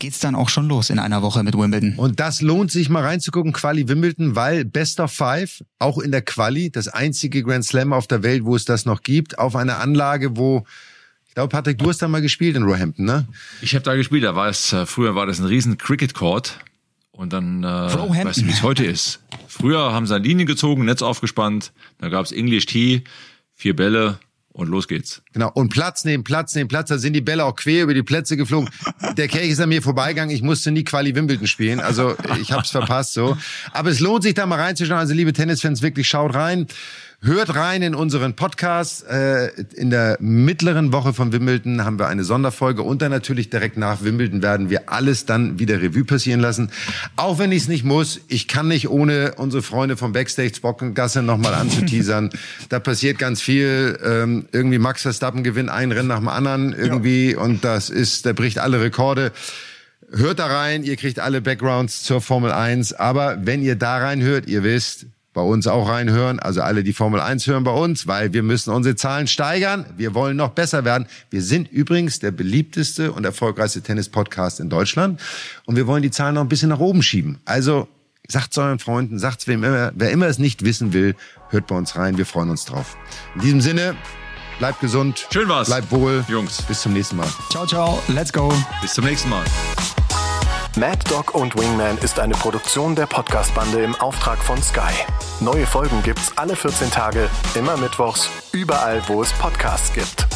geht's dann auch schon los in einer Woche mit Wimbledon. Und das lohnt sich mal reinzugucken, Quali Wimbledon, weil Best of Five, auch in der Quali, das einzige Grand Slam auf der Welt, wo es das noch gibt, auf einer Anlage, wo ich glaube, Patrick, du hast da mal gespielt in Roehampton, ne? Ich habe da gespielt, da war es, äh, früher war das ein riesen Cricket Court. Und dann, äh, weißt du, wie es heute ist. Früher haben sie eine Linie gezogen, Netz aufgespannt, da gab's English Tea, vier Bälle, und los geht's. Genau. Und Platz neben Platz neben Platz. Da sind die Bälle auch quer über die Plätze geflogen. Der Kelch ist an mir vorbeigegangen. Ich musste nie Quali Wimbledon spielen. Also ich hab's verpasst so. Aber es lohnt sich da mal reinzuschauen. Also liebe Tennisfans, wirklich schaut rein. Hört rein in unseren Podcast. Äh, in der mittleren Woche von Wimbledon haben wir eine Sonderfolge und dann natürlich direkt nach Wimbledon werden wir alles dann wieder Revue passieren lassen. Auch wenn ich es nicht muss, ich kann nicht ohne unsere Freunde vom Backstage Bockengasse nochmal anzuteasern. (laughs) da passiert ganz viel. Ähm, irgendwie Max Verstappen gewinnt ein Rennen nach dem anderen irgendwie ja. und das ist, der bricht alle Rekorde. Hört da rein, ihr kriegt alle Backgrounds zur Formel 1. Aber wenn ihr da reinhört, ihr wisst, bei uns auch reinhören, also alle, die Formel 1 hören bei uns, weil wir müssen unsere Zahlen steigern. Wir wollen noch besser werden. Wir sind übrigens der beliebteste und erfolgreichste Tennis-Podcast in Deutschland und wir wollen die Zahlen noch ein bisschen nach oben schieben. Also sagt euren Freunden, sagt wem immer, wer immer es nicht wissen will, hört bei uns rein. Wir freuen uns drauf. In diesem Sinne, bleibt gesund. Schön war's. Bleibt wohl. Jungs. Bis zum nächsten Mal. Ciao, ciao. Let's go. Bis zum nächsten Mal. Mad Dog und Wingman ist eine Produktion der Podcast-Bande im Auftrag von Sky. Neue Folgen gibt's alle 14 Tage, immer mittwochs, überall, wo es Podcasts gibt.